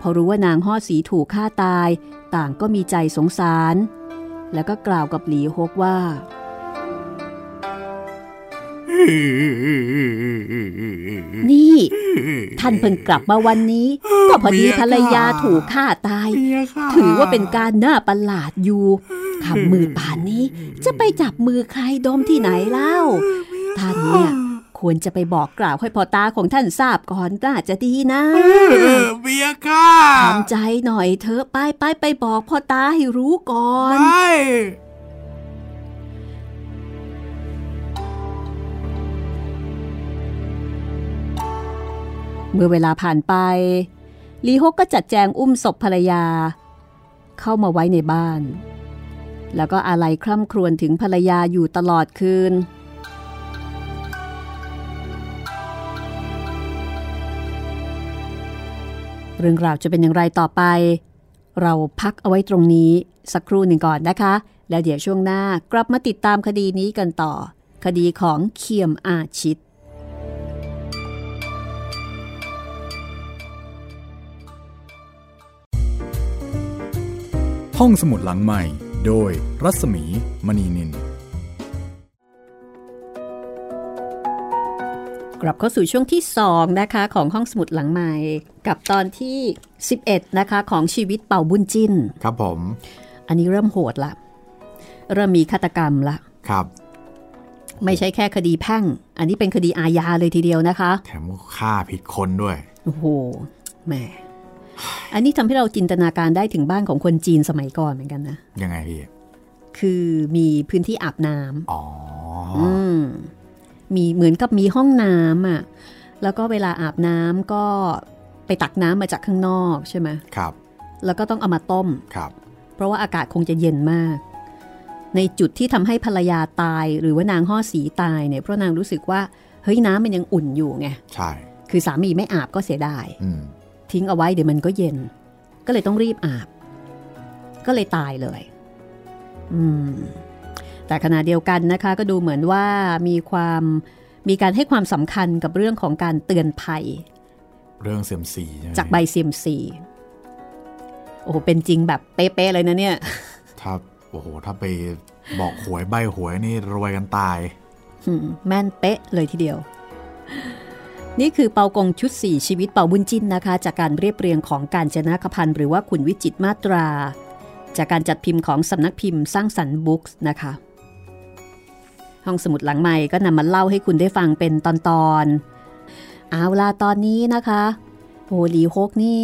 พอรู้ว่านางห่อสีถูกฆ่าตาย ต่างก็มีใจสงสาร แล้วก็กล่าวกับหลีฮกว่า นี่ ท่านเพิ่งกลับมาวันนี้ ก็พอดีภรรยาถูกฆ่าตาย ถือว่าเป็นการน่าประหลาดอยู่คำมือป่านนี้ จะไปจับมือใครดมที่ไหนเล่า ท่านเนี่ยควรจะไปบอกกล่าวให้พ่อตาของท่านทราบก่อนน่าจะดีนะเออเบียร์ค่ะทำใจหน่อยเถอะไปไปไปบอกพ่อตาให้รู้ก่อน เมื่อเวลาผ่านไป ลีฮกก็จัดแจงอุ้มศพภรรยา เข้ามาไว้ในบ้าน แล้วก็อาลัยคร่ำครวญถึงภรรยาอยู่ตลอดคืน เรื่องราวจะเป็นอย่างไรต่อไป เราพักเอาไว้ตรงนี้สักครู่หนึ่งก่อนนะคะ แล้วเดี๋ยวช่วงหน้ากลับมาติดตามคดีนี้กันต่อ คดีของเคียมอาชิต ห้องสมุดหลังใหม่ โดยรัศมีมณีนิน กลับเข้าสู่ช่วงที่ 2 นะคะ ของห้องสมุดหลังใหม่ กับตอนที่ 11 นะคะ ของชีวิตเป่าบุญจิ้นครับผม อันนี้เริ่มโหดละ เริ่มมีฆาตกรรมละ ครับ ไม่ใช่แค่คดีแพ่ง อันนี้เป็นคดีอาญาเลยทีเดียวนะคะ แถมก็ฆ่าผิดคนด้วย โอ้โห แหม อันนี้ทำให้เราจินตนาการได้ถึงบ้านของคนจีนสมัยก่อนเหมือนกันนะ ยังไงพี่ คือมีพื้นที่อาบน้ำอ๋ออืมมีเหมือนกับมีห้องน้ำอะ แล้วก็เวลาอาบน้ำก็ไปตักน้ำมาจากข้างนอกใช่ไหมครับ แล้วก็ต้องเอามาต้มครับ เพราะว่าอากาศคงจะเย็นมาก ในจุดที่ทำให้ภรรยาตายหรือว่านางห่อสีตายเนี่ย เพราะนางรู้สึกว่าเฮ้ยน้ำมันยังอุ่นอยู่ไง ใช่ คือสามีไม่อาบก็เสียดายอืม ทิ้งเอาไว้เดี๋ยวมันก็เย็น ก็เลยต้องรีบอาบ ก็เลยตายเลย อืม แต่ขณะเดียวกันนะคะ ก็ดูเหมือนว่ามีความมีการให้ความสำคัญกับเรื่องของการเตือนภัย เรื่องเสียมซีใช่ไหมจากใบเซียมซีโอ้โหเป็นจริงแบบเป๊ะๆเลยนะเนี่ยถ้าโอ้โห ถ้าไปบอกหวยใบหวยนี่รวยกันตายอืมแม่นเป๊ะเลยทีเดียว นี่คือเปากงชุด 4 ชีวิตเปาบุญจินนะคะ จากการเรียบเรียงของการจนะคพันธ์หรือว่าคุณวิจิตรมาตรา จากการจัดพิมพ์ของสำนักพิมพ์สร้างสรรค์บุ๊กส์นะคะ ห้องสมุดหลังใหม่ก็นำมาเล่าให้คุณได้ฟังเป็นตอนๆเอาล่ะตอนนี้นะคะโหหลีฮกนี่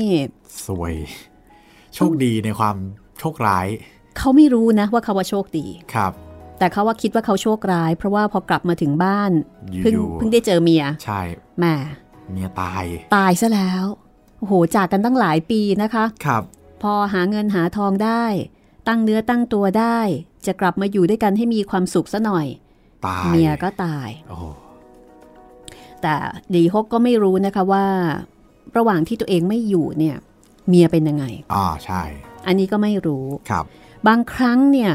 สวย โชคดีในความโชคร้าย เขาไม่รู้นะว่าเขาว่าโชคดีครับ แต่เขาว่าคิดว่าเขาโชคร้าย เพราะว่าพอกลับมาถึงบ้านอยู่เพิ่งอยู่เพิ่งได้เจอเมีย ใช่แหมเมียตาย ตายซะแล้วโอ้โหจากกันตั้งหลายปีนะคะ ครับ พอหาเงินหาทองได้ ตั้งเนื้อตั้งตัวได้ จะกลับมาอยู่ด้วยกันให้มีความสุขซะหน่อย ตาย เมียก็ตายโอ้โหแต่ดีฮกก็ไม่รู้นะคะว่า ระหว่างที่ตัวเองไม่อยู่เนี่ย เมียเป็นยังไง อ่าใช่ อันนี้ก็ไม่รู้ครับ บางครั้งเนี่ย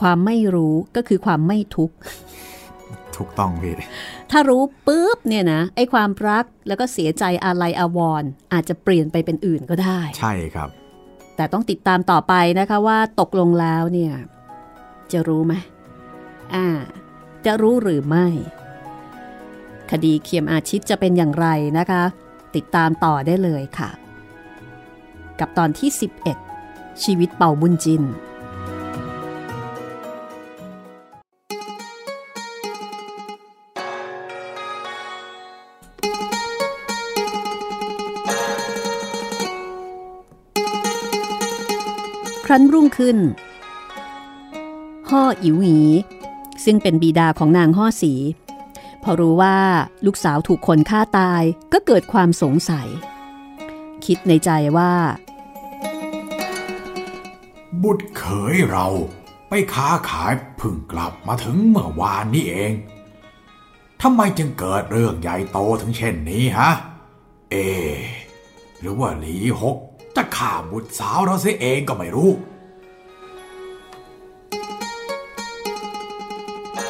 ความไม่รู้ก็คือความไม่ทุกข์ถูกต้องพี่ถ้ารู้ปุ๊บเนี่ยนะไอ้ความรักแล้วก็เสียใจอาลัยอาวรณ์อาจจะเปลี่ยนไปเป็นอื่นก็ได้ ใช่ครับ แต่ต้องติดตามต่อไปนะคะว่าตกลงแล้วเนี่ย จะรู้ไหมอ่า จะรู้หรือไม่ คดีเคียมอาชิตจะเป็นอย่างไรนะคะ ติดตามต่อได้เลยค่ะ กับตอนที่ 11 ชีวิตเป่าบุญจิน รั้นรุ่งขึ้นห่ออิ๋วหยีซึ่งเป็นบิดาของนางห่อสี พอรู้ว่าลูกสาวถูกคนฆ่าตายก็เกิดความสงสัย คิดในใจว่า บุตรเขยเราไปค้าขายพึ่งกลับมาถึงเมื่อวานนี้เองทำไมจึงเกิดเรื่องใหญ่โตถึงเช่นนี้ฮะ เอ หรือว่าหลีหก จะฆ่าบุตรสาวเราเสียเองก็ไม่รู้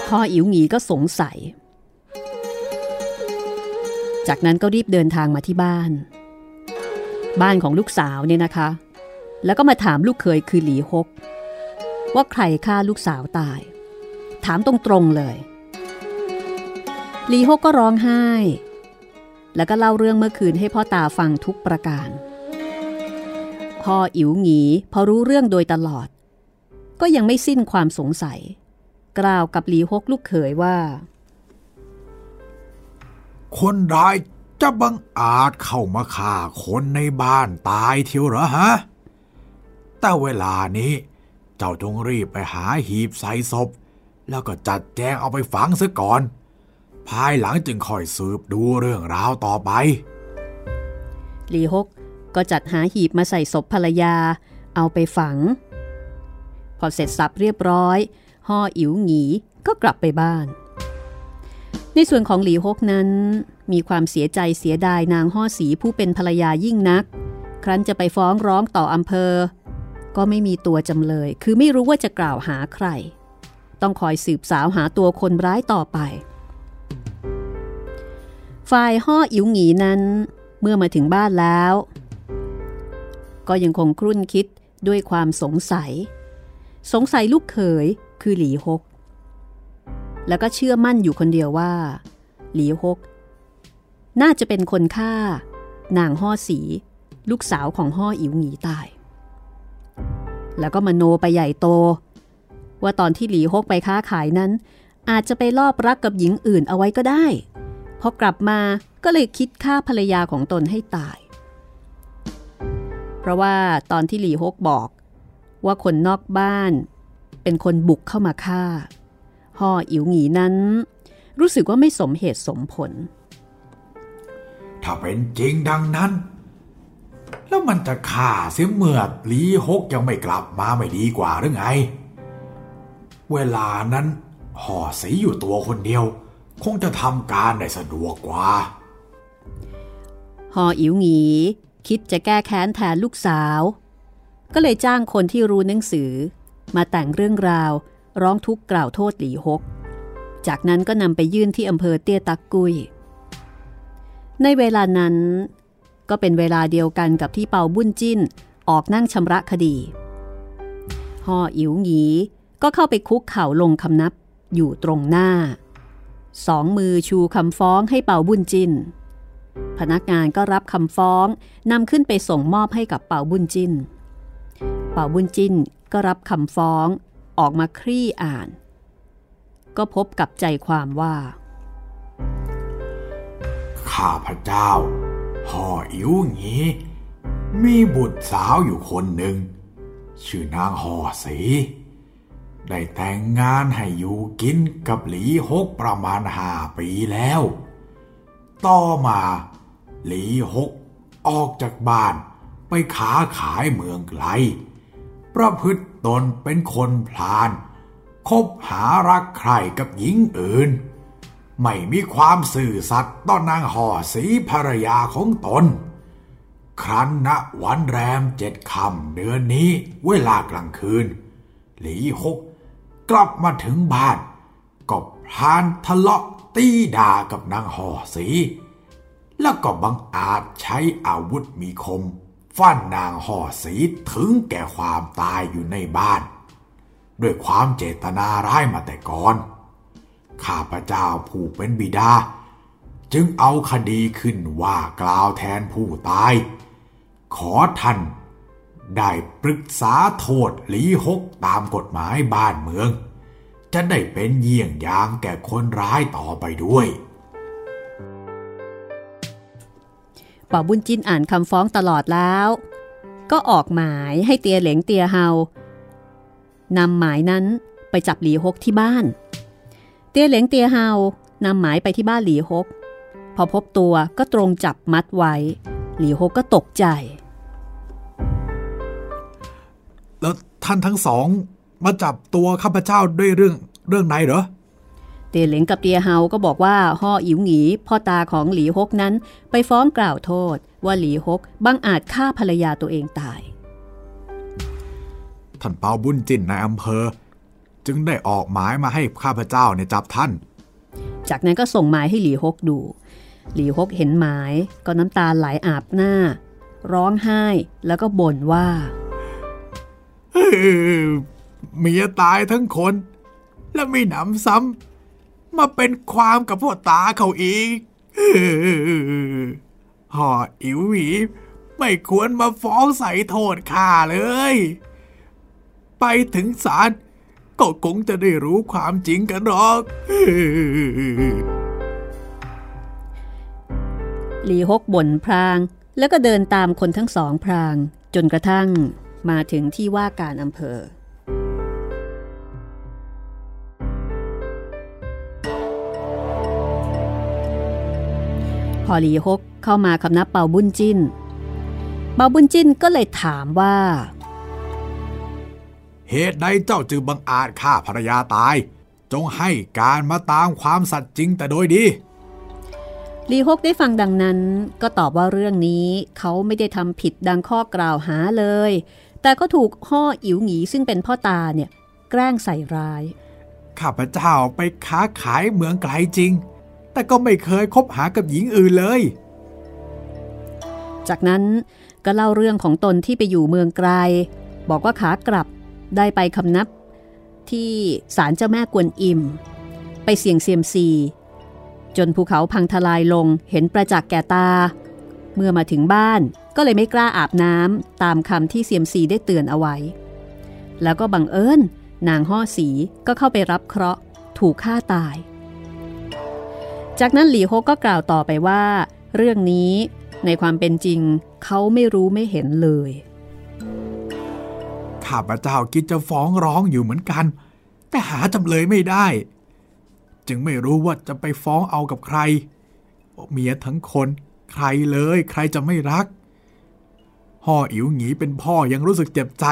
พ่ออิ๋วหงีก็สงสัย จากนั้นก็รีบเดินทางมาที่บ้าน บ้านของลูกสาวเนี่ยนะคะ แล้วก็มาถามลูกเขยคือหลีฮก ว่าใครฆ่าลูกสาวตาย ถามตรงๆเลยหลีฮกก็ร้องไห้ แล้วก็เล่าเรื่องเมื่อคืนให้พ่อตาฟังทุกประการ พ่ออิ๋วหงีพอรู้เรื่องโดยตลอด ก็ยังไม่สิ้นความสงสัย กล่าวกับหลีฮกลูกเขยว่า คนร้ายจะบังอาจเข้ามาฆ่าคนในบ้านตายเทียวเหรอฮะ แต่เวลานี้ เจ้าจงรีบไปหาหีบใส่ศพ แล้วก็จัดแจงเอาไปฝังซะก่อน ภายหลังจึงค่อยสืบดูเรื่องราวต่อไป หลีฮก ก็จัดหาหีบมาใส่ศพภรรยา เอาไปฝัง พอเสร็จสับเรียบร้อย ห่ออิ๋วหงีก็กลับไปบ้าน ในส่วนของหลีฮกนั้น มีความเสียใจเสียดายนางห่อสีผู้เป็นภรรยายิ่งนัก ครั้นจะไปฟ้องร้องต่ออำเภอ ก็ไม่มีตัวจำเลย คือไม่รู้ว่าจะกล่าวหาใคร ต้องคอยสืบสาวหาตัวคนร้ายต่อไปฝ่ายห่ออิ๋วหงีนั้น เมื่อมาถึงบ้านแล้ว ก็ยังคงครุ่นคิดด้วยความสงสัย สงสัยลูกเขยคือหลีฮก แล้วก็เชื่อมั่นอยู่คนเดียวว่า หลีฮก น่าจะเป็นคนฆ่านางห่อสี ลูกสาวของห่ออิ๋วหงีตาย แล้วก็มโนไปใหญ่โต ว่าตอนที่หลีฮกไปค้าขายนั้น อาจจะไปลอบรักกับหญิงอื่นเอาไว้ก็ได้พอกลับมาก็เลยคิดฆ่าภรรยาของตนให้ตาย เพราะว่าตอนที่หลีฮกบอก ว่าคนนอกบ้าน เป็นคนบุกเข้ามาฆ่าห่ออิ๋วหงีนั้น รู้สึกว่าไม่สมเหตุสมผล ถ้าเป็นจริงดังนั้น แล้วมันจะฆ่าเสียเมื่อหลีฮกยังไม่กลับมาไม่ดีกว่าหรือไง เวลานั้นห่อสีอยู่ตัวคนเดียว คงจะทำการได้สะดวกกว่าห่ออิ๋วหงี คิดจะแก้แค้นแทนลูกสาว ก็เลยจ้างคนที่รู้หนังสือ มาแต่งเรื่องราวร้องทุกข์กล่าวโทษหลีฮกจากนั้นก็นำไปยื่นที่อำเภอเตี้ยตักกุย ในเวลานั้นก็เป็นเวลาเดียวกันกับที่เปาบุญจิ้นออกนั่งชำระคดีห่ออิ๋วหงีก็เข้าไปคุกเข่าลงคำนับอยู่ตรงหน้า สองมือชูคำฟ้องให้เปาบุญจิ้น พนักงานก็รับคำฟ้องนำขึ้นไปส่งมอบให้กับเป่าบุญจินเป่าบุญจินก็รับคำฟ้องออกมาคลี่อ่าน ก็พบกับใจความว่า ข้าพเจ้าห่ออิ๋วหงีมีบุตรสาวอยู่คนหนึ่ง ชื่อนางห่อสี ได้แต่งงานให้อยู่กินกับหลีฮกประมาณห้าปีแล้ว ต่อมาหลีฮกออกจากบ้านไปค้าขายเมืองไกล ประพฤติตนเป็นคนพลาน คบหารักใครกับหญิงอื่น ไม่มีความสื่อสัตย์ต่อนางห่อสีภรรยาของตน ครั้นณวันแรมเจ็ดคำเดือนนี้เวลากลางคืน หลีฮกกลับมาถึงบ้านก็พลานทะเลาะ ตีด่ากับนางห่อสี แล้วก็บังอาจใช้อาวุธมีคมฟันนางห่อสีถึงแก่ความตายอยู่ในบ้าน ด้วยความเจตนาร้ายมาแต่ก่อน ข้าพเจ้าผู้เป็นบิดา จึงเอาคดีขึ้นว่ากล่าวแทนผู้ตาย ขอท่านได้ปรึกษาโทษหลีหกตามกฎหมายบ้านเมือง จะได้เป็นเยี่ยงอย่างแก่คนร้ายต่อไปด้วยเป่าบุญจินอ่านคำฟ้องตลอดแล้ว ก็ออกหมายให้เตียเหลงเตียเฮานำหมายนั้นไปจับหลีฮกที่บ้าน เตียเหลงเตียเฮานำหมายไปที่บ้านหลีฮก พอพบตัวก็ตรงจับมัดไว้ หลีฮกก็ตกใจ แล้วท่านทั้งสอง มาจับตัวข้าพเจ้าด้วยเรื่องเรื่องไหนเหรอเตียเหลงกับเตียเฮาก็บอกว่าห่ออิ๋วหงีพ่อตาของหลีฮกนั้น ไปฟ้องกล่าวโทษ ว่าหลีฮกบังอาจฆ่าภรรยาตัวเองตายท่านเปาบุญจินในอำเภอ จึงได้ออกหมายมาให้ข้าพเจ้าเนี่ยจับท่าน จากนั้นก็ส่งหมายให้หลีฮกดู หลีฮกเห็นหมายก็น้ำตาไหลอาบหน้า ร้องไห้แล้วก็บ่นว่า เมียตายทั้งคน และไมีหนำซ้ำมาเป็นความกับพ่อตาเขาอีกห่ออิ๋วหวีไม่ควรมาฟ้องใส่โทษข้าเลย ไปถึงศาลก็คงจะได้รู้ความจริงกันหรอกหลีฮกบ่นพรางแล้วก็เดินตามคนทั้งสองพราง จนกระทั่งมาถึงที่ว่าการอำเภอ พอหลีฮกเข้ามาคำนับเป่าบุญจิ้นเป่าบุญจิ้นก็เลยถามว่า เหตุใดเจ้าจึงบังอาจฆ่าภรรยาตาย จงให้การมาตามความสัตย์จริงแต่โดยดีลีฮกได้ฟังดังนั้นก็ตอบว่าเรื่องนี้เขาไม่ได้ทำผิดดังข้อกล่าวหาเลย แต่ก็ถูกห่ออิ๋วหงีซึ่งเป็นพ่อตาเนี่ยแกล้งใส่ร้าย ข้าพเจ้าไปค้าขายเมืองไกลจริง แต่ก็ไม่เคยคบหากับหญิงอื่นเลย จากนั้นก็เล่าเรื่องของตนที่ไปอยู่เมืองไกล บอกว่าขากลับได้ไปคำนับที่ศาลเจ้าแม่กวนอิม ไปเสี่ยงเซียมซี จนภูเขาพังทลายลงเห็นประจักษ์แก่ตา เมื่อมาถึงบ้านก็เลยไม่กล้าอาบน้ำตามคำที่เซียมซีได้เตือนเอาไว้ แล้วก็บังเอิญนางห่อสีก็เข้าไปรับเคราะห์ถูกฆ่าตาย จากนั้นหลีโฮก็กล่าวต่อไปว่า เรื่องนี้ในความเป็นจริงเขาไม่รู้ไม่เห็นเลย ข้าพเจ้าคิดจะฟ้องร้องอยู่เหมือนกัน แต่หาจำเลยไม่ได้ จึงไม่รู้ว่าจะไปฟ้องเอากับใคร เมียทั้งคนใครเลยใครจะไม่รักห่ออิ๋วหงีเป็นพ่อยังรู้สึกเจ็บใจ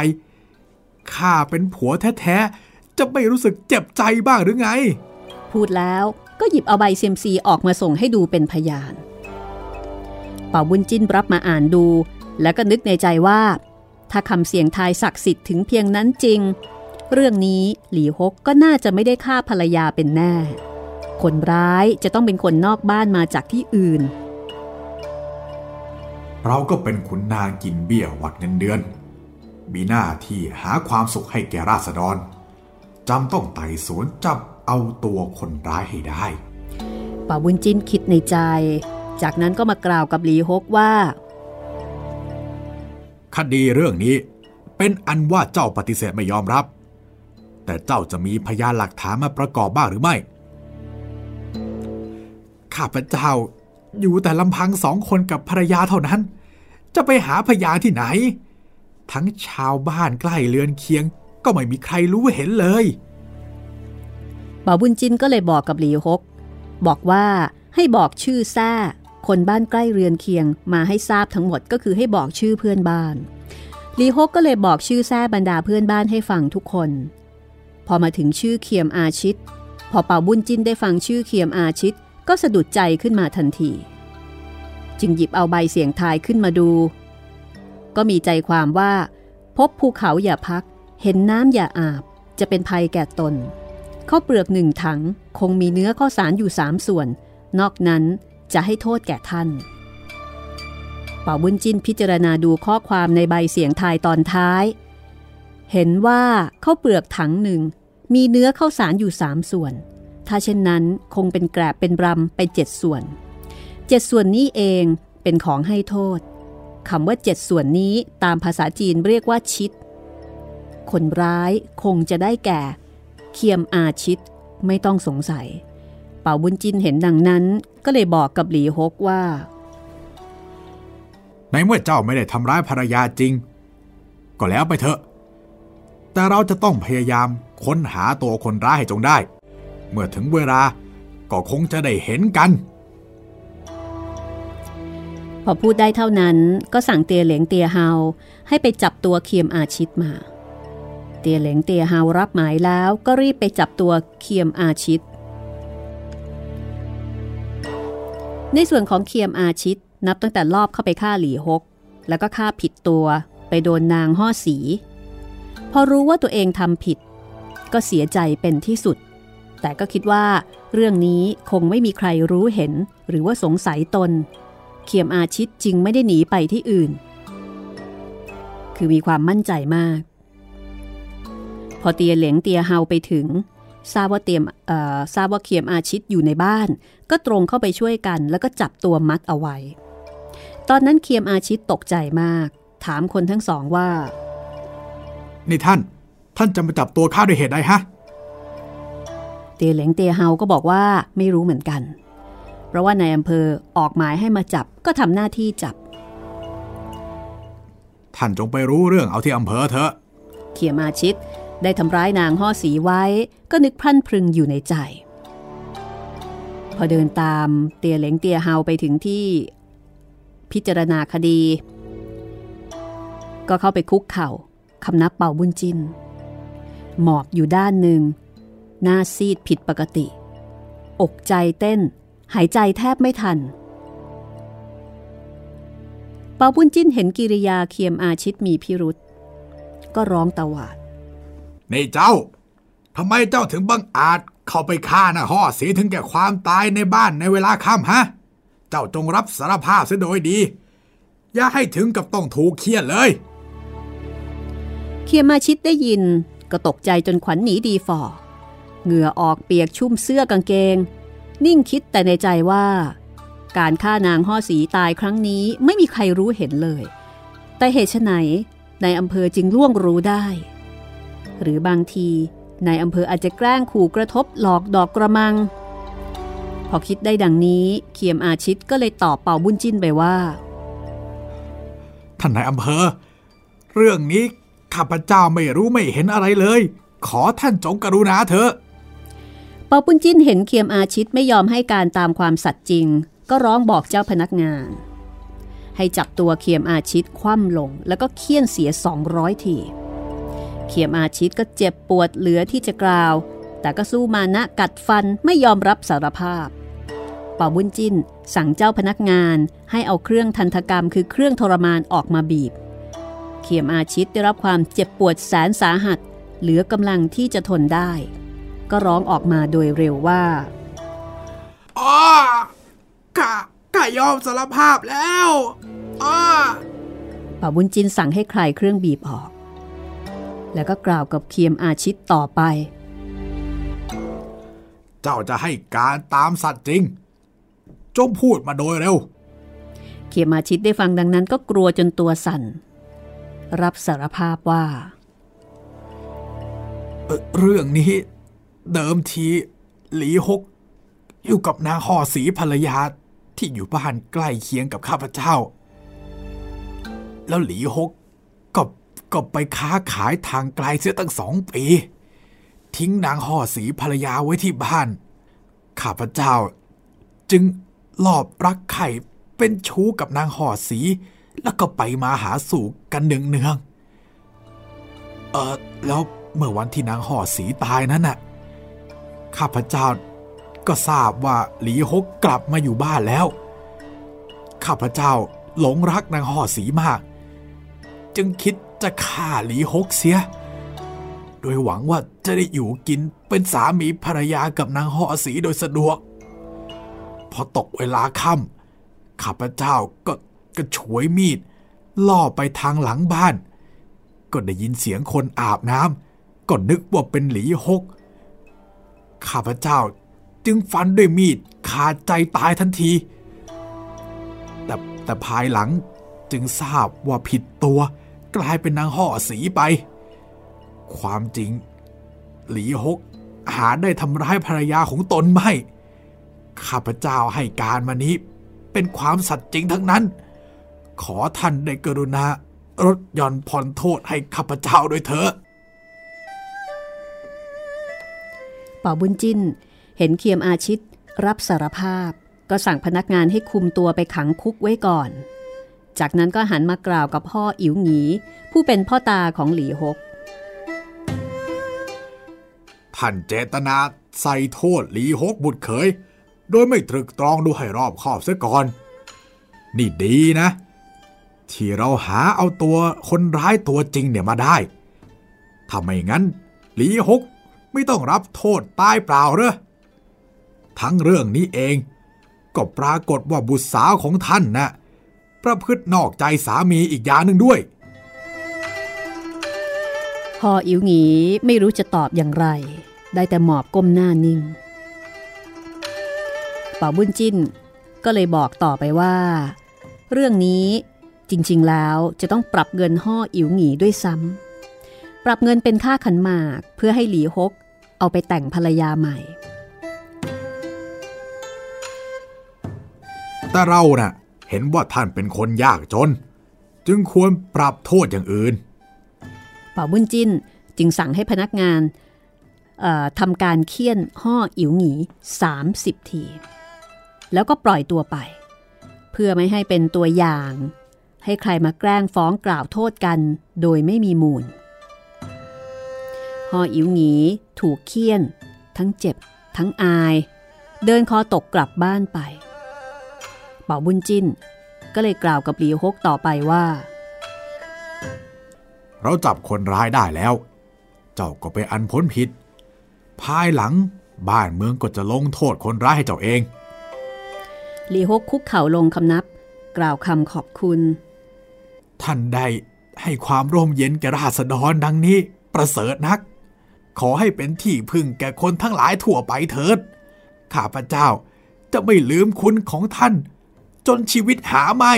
ข้าเป็นผัวแท้ๆจะไม่รู้สึกเจ็บใจบ้างหรือไง พูดแล้ว ก็หยิบเอาใบเซียมซีออกมาส่งให้ดูเป็นพยานเป่าบุญจิ้นรับมาอ่านดู แล้วก็นึกในใจว่า ถ้าคำเสียงทายศักดิ์สิทธิ์ถึงเพียงนั้นจริง เรื่องนี้หลีฮกก็น่าจะไม่ได้ฆ่าภรรยาเป็นแน่ คนร้ายจะต้องเป็นคนนอกบ้านมาจากที่อื่น เราก็เป็นขุนนางกินเบี้ยวัดเงินเดือน มีหน้าที่หาความสุขให้แก่ราษฎรจำต้องไต่สวนจับ เอาตัวคนร้ายให้ได้ป่าบุญจิ้นคิดในใจ จากนั้นก็มากล่าวกับหลีฮกว่า คดีเรื่องนี้เป็นอันว่าเจ้าปฏิเสธไม่ยอมรับ แต่เจ้าจะมีพยานหลักฐานมาประกอบบ้างหรือไม่ ข้าพเจ้าอยู่แต่ลำพังสองคนกับภรรยาเท่านั้น จะไปหาพยานที่ไหน ทั้งชาวบ้านใกล้เรือนเคียงก็ไม่มีใครรู้เห็นเลย บ่าวบุญจินก็เลยบอกกับหลีฮก บอกว่าให้บอกชื่อแท้คนบ้านใกล้เรือนเคียงมาให้ทราบทั้งหมดก็คือให้บอกชื่อเพื่อนบ้านหลีฮกก็เลยบอกชื่อแท้บรรดาเพื่อนบ้านให้ฟังทุกคน พอมาถึงชื่อเคียมอาชิต พอเป่าบุญจินได้ฟังชื่อเคียมอาชิต ก็สะดุดใจขึ้นมาทันที จึงหยิบเอาใบเสียงทายขึ้นมาดู ก็มีใจความว่า พบภูเขาอย่าพัก เห็นน้ำอย่าอาบ จะเป็นภัยแก่ตน ข้าวเปลือกหนึ่งถังคงมีเนื้อข้าวสารอยู่สามส่วน นอกนั้นจะให้โทษแก่ท่าน เป่าบุญจินพิจารณาดูข้อความในใบเสียงทายตอนท้าย เห็นว่าข้าวเปลือกถังหนึ่งมีเนื้อข้าวสารอยู่สามส่วน ถ้าเช่นนั้นคงเป็นแกรบเป็นรำไปเจ็ดส่วน เจ็ดส่วนนี้เองเป็นของให้โทษคำว่าเจ็ดส่วนนี้ตามภาษาจีนเรียกว่าชิด คนร้ายคงจะได้แก่ เคียมอาชิตไม่ต้องสงสัย เป่าบุญจินเห็นดังนั้นก็เลยบอกกับหลีฮกว่า ในเมื่อเจ้าไม่ได้ทำร้ายภรรยาจริง ก็แล้วไปเถอะ แต่เราจะต้องพยายามค้นหาตัวคนร้ายให้จงได้ เมื่อถึงเวลาก็คงจะได้เห็นกัน พอพูดได้เท่านั้นก็สั่งเตียเหลงเตียเฮาให้ไปจับตัวเคียมอาชิตมา เตียเหลงเตียฮาวรับหมายแล้วก็รีบไปจับตัวเคียมอาชิต ในส่วนของเคียมอาชิตนับตั้งแต่ลอบเข้าไปฆ่าหลีฮก แล้วก็ฆ่าผิดตัวไปโดนนางห่อสี พอรู้ว่าตัวเองทำผิด ก็เสียใจเป็นที่สุด แต่ก็คิดว่า เรื่องนี้คงไม่มีใครรู้เห็นหรือว่าสงสัยตน เขียมอาชิตจึงไม่ได้หนีไปที่อื่น คือมีความมั่นใจมาก พอเตียเหลงเตียเฮาไปถึงทราบว่าเตียมทราบว่าเขียมอาชิตอยู่ในบ้าน ก็ตรงเข้าไปช่วยกัน แล้วก็จับตัวมัดเอาไว้ ตอนนั้นเคียมอาชิตตกใจมาก ถามคนทั้งสองว่า นี่ท่าน ท่านจะมาจับตัวข้าด้วยเหตุใดฮะ เตียเหลงเตียเฮาก็บอกว่าไม่รู้เหมือนกัน เพราะว่านายอำเภอออกหมายให้มาจับก็ทำหน้าที่จับ ท่านจงไปรู้เรื่องเอาที่อำเภอเถอะ เขียมาชิด ได้ทำร้ายนางห่อสีไว้ก็นึกพรั่นพรึงอยู่ในใจ พอเดินตามเตียเหลงเตียเฮาไปถึงที่พิจารณาคดี ก็เข้าไปคุกเข่าคำนับเป่าบุญจิน หมอบอยู่ด้านหนึ่ง หน้าซีดผิดปกติ อกใจเต้น หายใจแทบไม่ทัน เป่าบุญจินเห็นกิริยาเคียมอาชิตมีพิรุษก็ร้องตะวาด นี่เจ้าทำไมเจ้าถึงบังอาจเข้าไปฆ่านะห่อสีถึงแก่ความตายในบ้านในเวลาค่ำฮะ เจ้าจงรับสารภาพเสียโดยดี อย่าให้ถึงกับต้องถูกเคี่ยนเลย เคียมาชิดได้ยินก็ตกใจจนขวัญหนีดีฝ่อ เหงื่อออกเปียกชุ่มเสื้อกางเกง นิ่งคิดแต่ในใจว่า การฆ่านางห่อสีตายครั้งนี้ไม่มีใครรู้เห็นเลย แต่เหตุไฉนในอำเภอจึงล่วงรู้ได้ หรือบางทีในอำเภออาจจะแกล้งขู่กระทบหลอกดอกกระมัง พอคิดได้ดังนี้เคียมอาชิตก็เลยตอบเป่าบุญจิ้นไปว่า ท่านนายอำเภอ เรื่องนี้ข้าพเจ้าไม่รู้ไม่เห็นอะไรเลย ขอท่านจงกรุณาเถอะเปาปุ้นจิ้นเห็นเคียมอาชิตไม่ยอมให้การตามความสัตย์จริง ก็ร้องบอกเจ้าพนักงาน ให้จับตัวเคียมอาชิตคว่ำลงแล้วก็เคี่ยนเสีย 200 ที เคียมอาชิตก็เจ็บปวดเหลือที่จะกล่าว แต่ก็สู้มานะกัดฟันไม่ยอมรับสารภาพเป่าบุญจิ้นสั่งเจ้าพนักงานให้เอาเครื่องทันตกรรมคือเครื่องทรมานออกมาบีบ เขียมอาชิตได้รับความเจ็บปวดแสนสาหัส เหลือกำลังที่จะทนได้ ก็ร้องออกมาโดยเร็วว่าอ๋อข้าข้ายอมสารภาพแล้วอ๋อป่าบุญจินสั่งให้ใครเครื่องบีบออก แล้วก็กล่าวกับเคียมอาชิตต่อไป เจ้าจะให้การตามสัตว์จริง จงพูดมาโดยเร็ว เคียมอาชิตได้ฟังดังนั้นก็กลัวจนตัวสั่น รับสารภาพว่าเอ่อเรื่องนี้เดิมทีหลีฮก อยู่กับนางห่อสีภรรยาที่อยู่บ้านใกล้เคียงกับข้าพเจ้า แล้วหลีฮก ก็ไปค้าขายทางไกลเสียตั้งสองปี ทิ้งนางห่อสีภรรยาไว้ที่บ้าน ข้าพเจ้า จึงหลอบรักไข่เป็นชู้กับนางห่อสี แล้วก็ไปมาหาสู่กันเนืองๆเออแล้วเมื่อวันที่นางห่อสีตายนั้นน่ะข้าพเจ้าก็ทราบว่าหลีฮกกลับมาอยู่บ้านแล้ว ข้าพเจ้าหลงรักนางห่อสีมาก จึงคิด จะฆ่าหลีฮกเสีย โดยหวังว่าจะได้อยู่กินเป็นสามีภรรยากับนางห่อสีโดยสะดวก พอตกเวลาค่ำข้าพเจ้าก็กระฉวยมีด ล่อไปทางหลังบ้าน ก็ได้ยินเสียงคนอาบน้ำก็นึกว่าเป็นหลีฮก ข้าพเจ้าจึงฟันด้วยมีดขาดใจตายทันที แต่แต่ภายหลังจึงทราบว่าผิดตัว กลายเป็นนางห่อสีไป ความจริง หลีฮกหาได้ทำร้ายภรรยาของตนไม่ ข้าพเจ้าให้การมานี้ เป็นความสัตย์จริงทั้งนั้น ขอท่านได้กรุณาลดหย่อนผ่อนโทษให้ข้าพเจ้าด้วยเถอะป่าบุญจินเห็นเคียมอาชิตรับสารภาพ ก็สั่งพนักงานให้คุมตัวไปขังคุกไว้ก่อน จากนั้นก็หันมากล่าวกับพ่ออิ๋วหงีผู้เป็นพ่อตาของหลีฮกท่านเจตนาใส่โทษหลีฮกบุตรเขย โดยไม่ตรึกตรองดูให้รอบคอบเสียก่อน นี่ดีนะ ที่เราหาเอาตัวคนร้ายตัวจริงเนี่ยมาได้ ถ้าไม่งั้น หลีฮกไม่ต้องรับโทษตายเปล่าเหรอ ทั้งเรื่องนี้เอง ก็ปรากฏว่าบุตรสาวของท่านนะ ประพฤตินอกใจสามีอีกอย่างหนึ่งด้วยพ่ออิ๋วหงีไม่รู้จะตอบอย่างไร ได้แต่หมอบก้มหน้านิ่งเป่าบุญจิ้นก็เลยบอกต่อไปว่า เรื่องนี้จริงๆแล้วจะต้องปรับเงินห่ออิ๋วหงีด้วยซ้ำปรับเงินเป็นค่าขันหมากเพื่อให้หลีฮกเอาไปแต่งภรรยาใหม่ แต่เราน่ะ เห็นว่าท่านเป็นคนยากจน จึงควรปรับโทษอย่างอื่น เป่าบุญจินจึงสั่งให้พนักงานทำการเคี่ยนห่ออิ๋วหงี30 ที แล้วก็ปล่อยตัวไป เพื่อไม่ให้เป็นตัวอย่าง ให้ใครมาแกล้งฟ้องกล่าวโทษกันโดยไม่มีมูลห่ออิ๋วหงีถูกเคี่ยน ทั้งเจ็บ ทั้งอาย เดินคอตกกลับบ้านไป ป่าบุญจิ้นก็เลยกล่าวกับหลีฮกต่อไปว่า เราจับคนร้ายได้แล้ว เจ้าก็ไปนอันพ้นผิด ภายหลังบ้านเมืองก็จะลงโทษคนร้ายให้เจ้าเอง หลีฮกคุกเข่าลงคำนับ กล่าวคำขอบคุณ ท่านได้ให้ความร่มเย็นแก่ราษฎรดังนี้ประเสริฐนัก ขอให้เป็นที่พึ่งแก่คนทั้งหลายทั่วไปเถิด ข้าพเจ้าจะไม่ลืมคุณของท่าน จนชีวิตหาไม่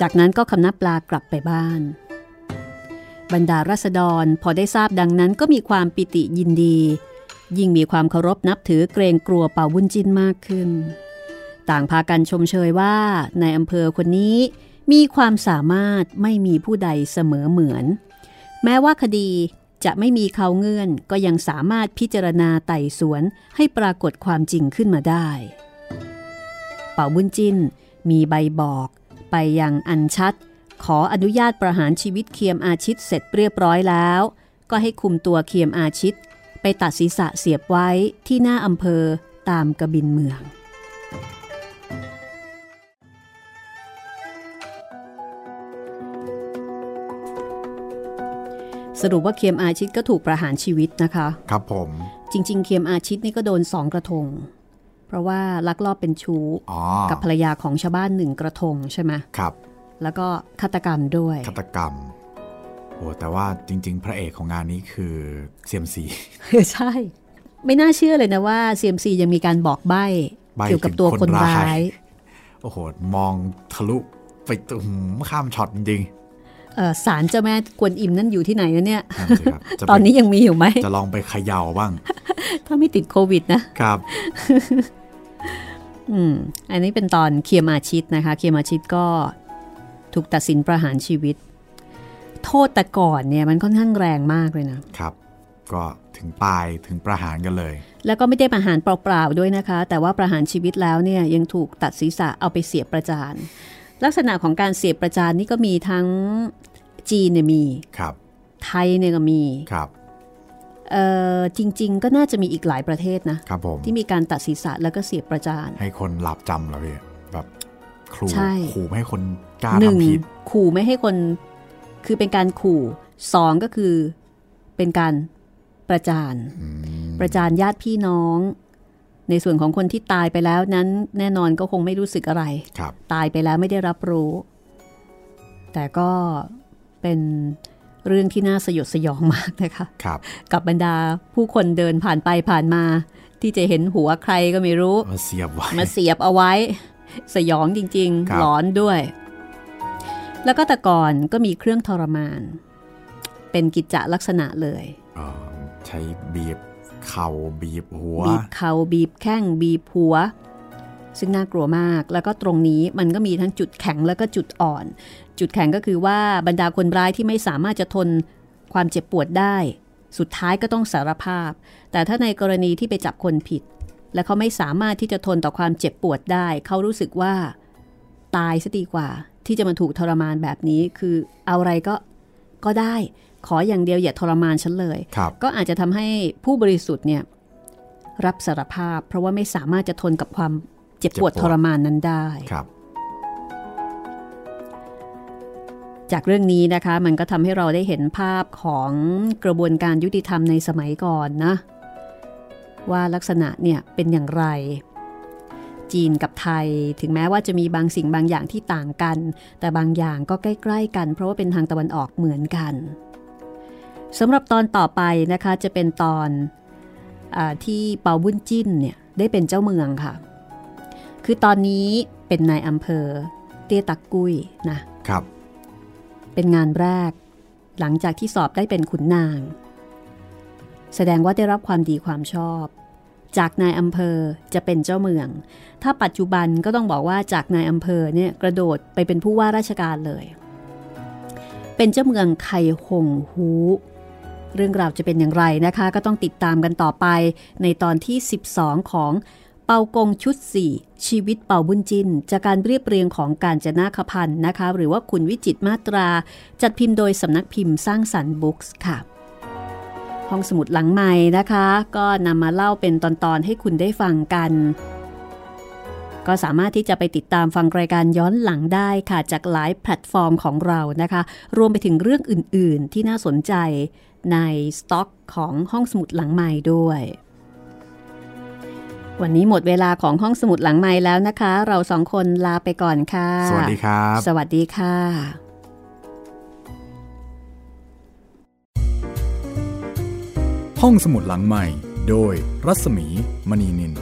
จากนั้นก็คำนับลากลับไปบ้าน บรรดารัษฎรพอได้ทราบดังนั้นก็มีความปิติยินดี ยิ่งมีความเคารพนับถือเกรงกลัวเป่าวุ้นจินมากขึ้น ต่างพากันชมเชยว่าในอำเภอคนนี้มีความสามารถไม่มีผู้ใดเสมอเหมือน แม้ว่าคดี จะไม่มีเขาเงื่อนก็ยังสามารถพิจารณาไต่สวนให้ปรากฏความจริงขึ้นมาได้ เป่าบุญจินมีใบบอก ไปยังอันชัด ขออนุญาตประหารชีวิตเคียมอาชิตเสร็จเรียบร้อยแล้ว ก็ให้คุมตัวเคียมอาชิต ไปตัดศีรษะเสียบไว้ที่หน้าอำเภอตามกระบินเมือง สรุปว่าเคียมอาชิตก็ถูกประหารชีวิตนะคะ ครับผม จริง ๆ เคียมอาชิตนี่ก็โดนสองกระทง เพราะว่าลักลอบเป็นชู้อ๋อกับภรรยาของชาวบ้านหนึ่งกระทงใช่ไหมครับ แล้วก็ฆาตกรรมด้วยฆาตกรรมโอ้แต่ว่าจริง ๆ พระเอกของงานนี้คือเซียมซีใช่ ไม่น่าเชื่อเลยนะว่า CMC ยังมีการบอกใบ้ใบ้เกี่ยวกับตัวถึงคคนนร้ายร้าย โอ้โห มองทะลุไปตุ้มข้ามช็อตจริง เอ่อสารเจ้าแม่กวนอิมนั่นอยู่ที่ไหนนะเนี่ยๆนั่นสิครับจะไปตอนนี้ยังมีอยู่ไหม จะลองไปเขย่าบ้าง ถ้าไม่ติดโควิดนะ ครับ อืม อันนี้เป็นตอนเคียมาชิตนะคะ เคียมาชิตก็ถูกตัดสินประหารชีวิต โทษแต่ก่อนเนี่ยมันค่อนข้างแรงมากเลยนะ ครับ ก็ถึงตายถึงประหารกันเลย แล้วก็ไม่ได้ประหารเปล่าๆด้วยนะคะ แต่ว่าประหารชีวิตแล้วเนี่ยยังถูกตัดศีรษะเอาไปเสียบประจาน ลักษณะของการเสียบประจานนี่ก็มีทั้งจีนเนี่ยมีครับ ไทยเนี่ยก็มีครับเอ่อจริง ๆ ก็น่าจะมีอีกหลายประเทศนะครับผมที่มีการตัดศีรษะแล้วก็เสียบประจาน ให้คนหลับจำเหรอพี่แบบครูใช่ขู่ไม่ให้คนกล้าหนึ่งทำผิดขู่ไม่ให้คน คือเป็นการขู่สองก็คือเป็นการประจานอืมประจานญาติพี่น้อง ในส่วนของคนที่ตายไปแล้วนั้นแน่นอนก็คงไม่รู้สึกอะไรครับตายไปแล้วไม่ได้รับรู้ แต่ก็เป็นเรื่องที่น่าสยดสยองมากนะคะครับกับบรรดาผู้คนเดินผ่านไปผ่านมา ที่จะเห็นหัวใครก็ไม่รู้ มาเสียบไว้มาเสียบเอาไว้ สยองจริงครับๆหลอนด้วย แล้วก็แต่ก่อนก็มีเครื่องทรมาน เป็นกิจจลักษณะเลยเอ่อใช้บีบ เข่าบีบหัว บีบเข่าบีบแข้งบีบหัว ซึ่งน่ากลัวมากแล้วก็ตรงนี้มันก็มีทั้งจุดแข็งแล้วก็จุดอ่อน จุดแข็งก็คือว่าบรรดาคนร้ายที่ไม่สามารถจะทนความเจ็บปวดได้ สุดท้ายก็ต้องสารภาพ แต่ถ้าในกรณีที่ไปจับคนผิด และเขาไม่สามารถที่จะทนต่อความเจ็บปวดได้ เขารู้สึกว่า ตายซะดีกว่า ที่จะมาถูกทรมานแบบนี้คือเอาอะไรก็ก็ได้ ขออย่างเดียวอย่าทรมานฉันเลยครับก็อาจจะทำให้ผู้บริสุทธิ์เนี่ยรับสารภาพ เพราะว่าไม่สามารถจะทนกับความเจ็บปวดเจ็บปวดทรมานนั้นได้ครับจากเรื่องนี้นะคะมันก็ทำให้เราได้เห็นภาพของกระบวนการยุติธรรมในสมัยก่อนนะ ว่าลักษณะเนี่ยเป็นอย่างไร จีนกับไทยถึงแม้ว่าจะมีบางสิ่งบางอย่างที่ต่างกัน แต่บางอย่างก็ใกล้ ๆ กัน เพราะว่าเป็นทางตะวันออกเหมือนกัน สำหรับตอนต่อไปนะคะจะเป็นตอนอาที่เปาบุญจิ้นเนี่ยได้เป็นเจ้าเมืองค่ะ คือตอนนี้เป็นนายอำเภอ เตี้ยตักกุ้ยนะครับ เป็นงานแรก หลังจากที่สอบได้เป็นขุนนาง แสดงว่าได้รับความดีความชอบ จากนายอำเภอจะเป็นเจ้าเมือง ถ้าปัจจุบันก็ต้องบอกว่าจากนายอำเภอเนี่ยกระโดดไปเป็นผู้ว่าราชการเลย เป็นเจ้าเมืองไคหงฮู เรื่องราวจะเป็นอย่างไรนะคะ ก็ต้องติดตามกันต่อไปในตอนที่ 12 ของเปากงชุด 4 ชีวิตเป่าบุญจิน จากการเรียบเรียงของการจนาคพันธ์นะคะ หรือว่าคุณวิจิตมาตรา จัดพิมพ์โดยสำนักพิมพ์สร้างสรรค์บุ๊กส์ค่ะ ห้องสมุดหลังใหม่นะคะ ก็นำมาเล่าเป็นตอนๆให้คุณได้ฟังกันก็สามารถที่จะไปติดตามฟังรายการย้อนหลังได้ค่ะ จากหลายแพลตฟอร์มของเรานะคะ รวมไปถึงเรื่องอื่น ๆ ที่น่าสนใจ ในสต็อกของห้องสมุดหลังใหม่ด้วย วันนี้หมดเวลาของห้องสมุดหลังใหม่แล้วนะคะ เราสองคนลาไปก่อนค่ะ สวัสดีครับ สวัสดีค่ะ ห้องสมุดหลังใหม่ โดยรัศมีมณีนิน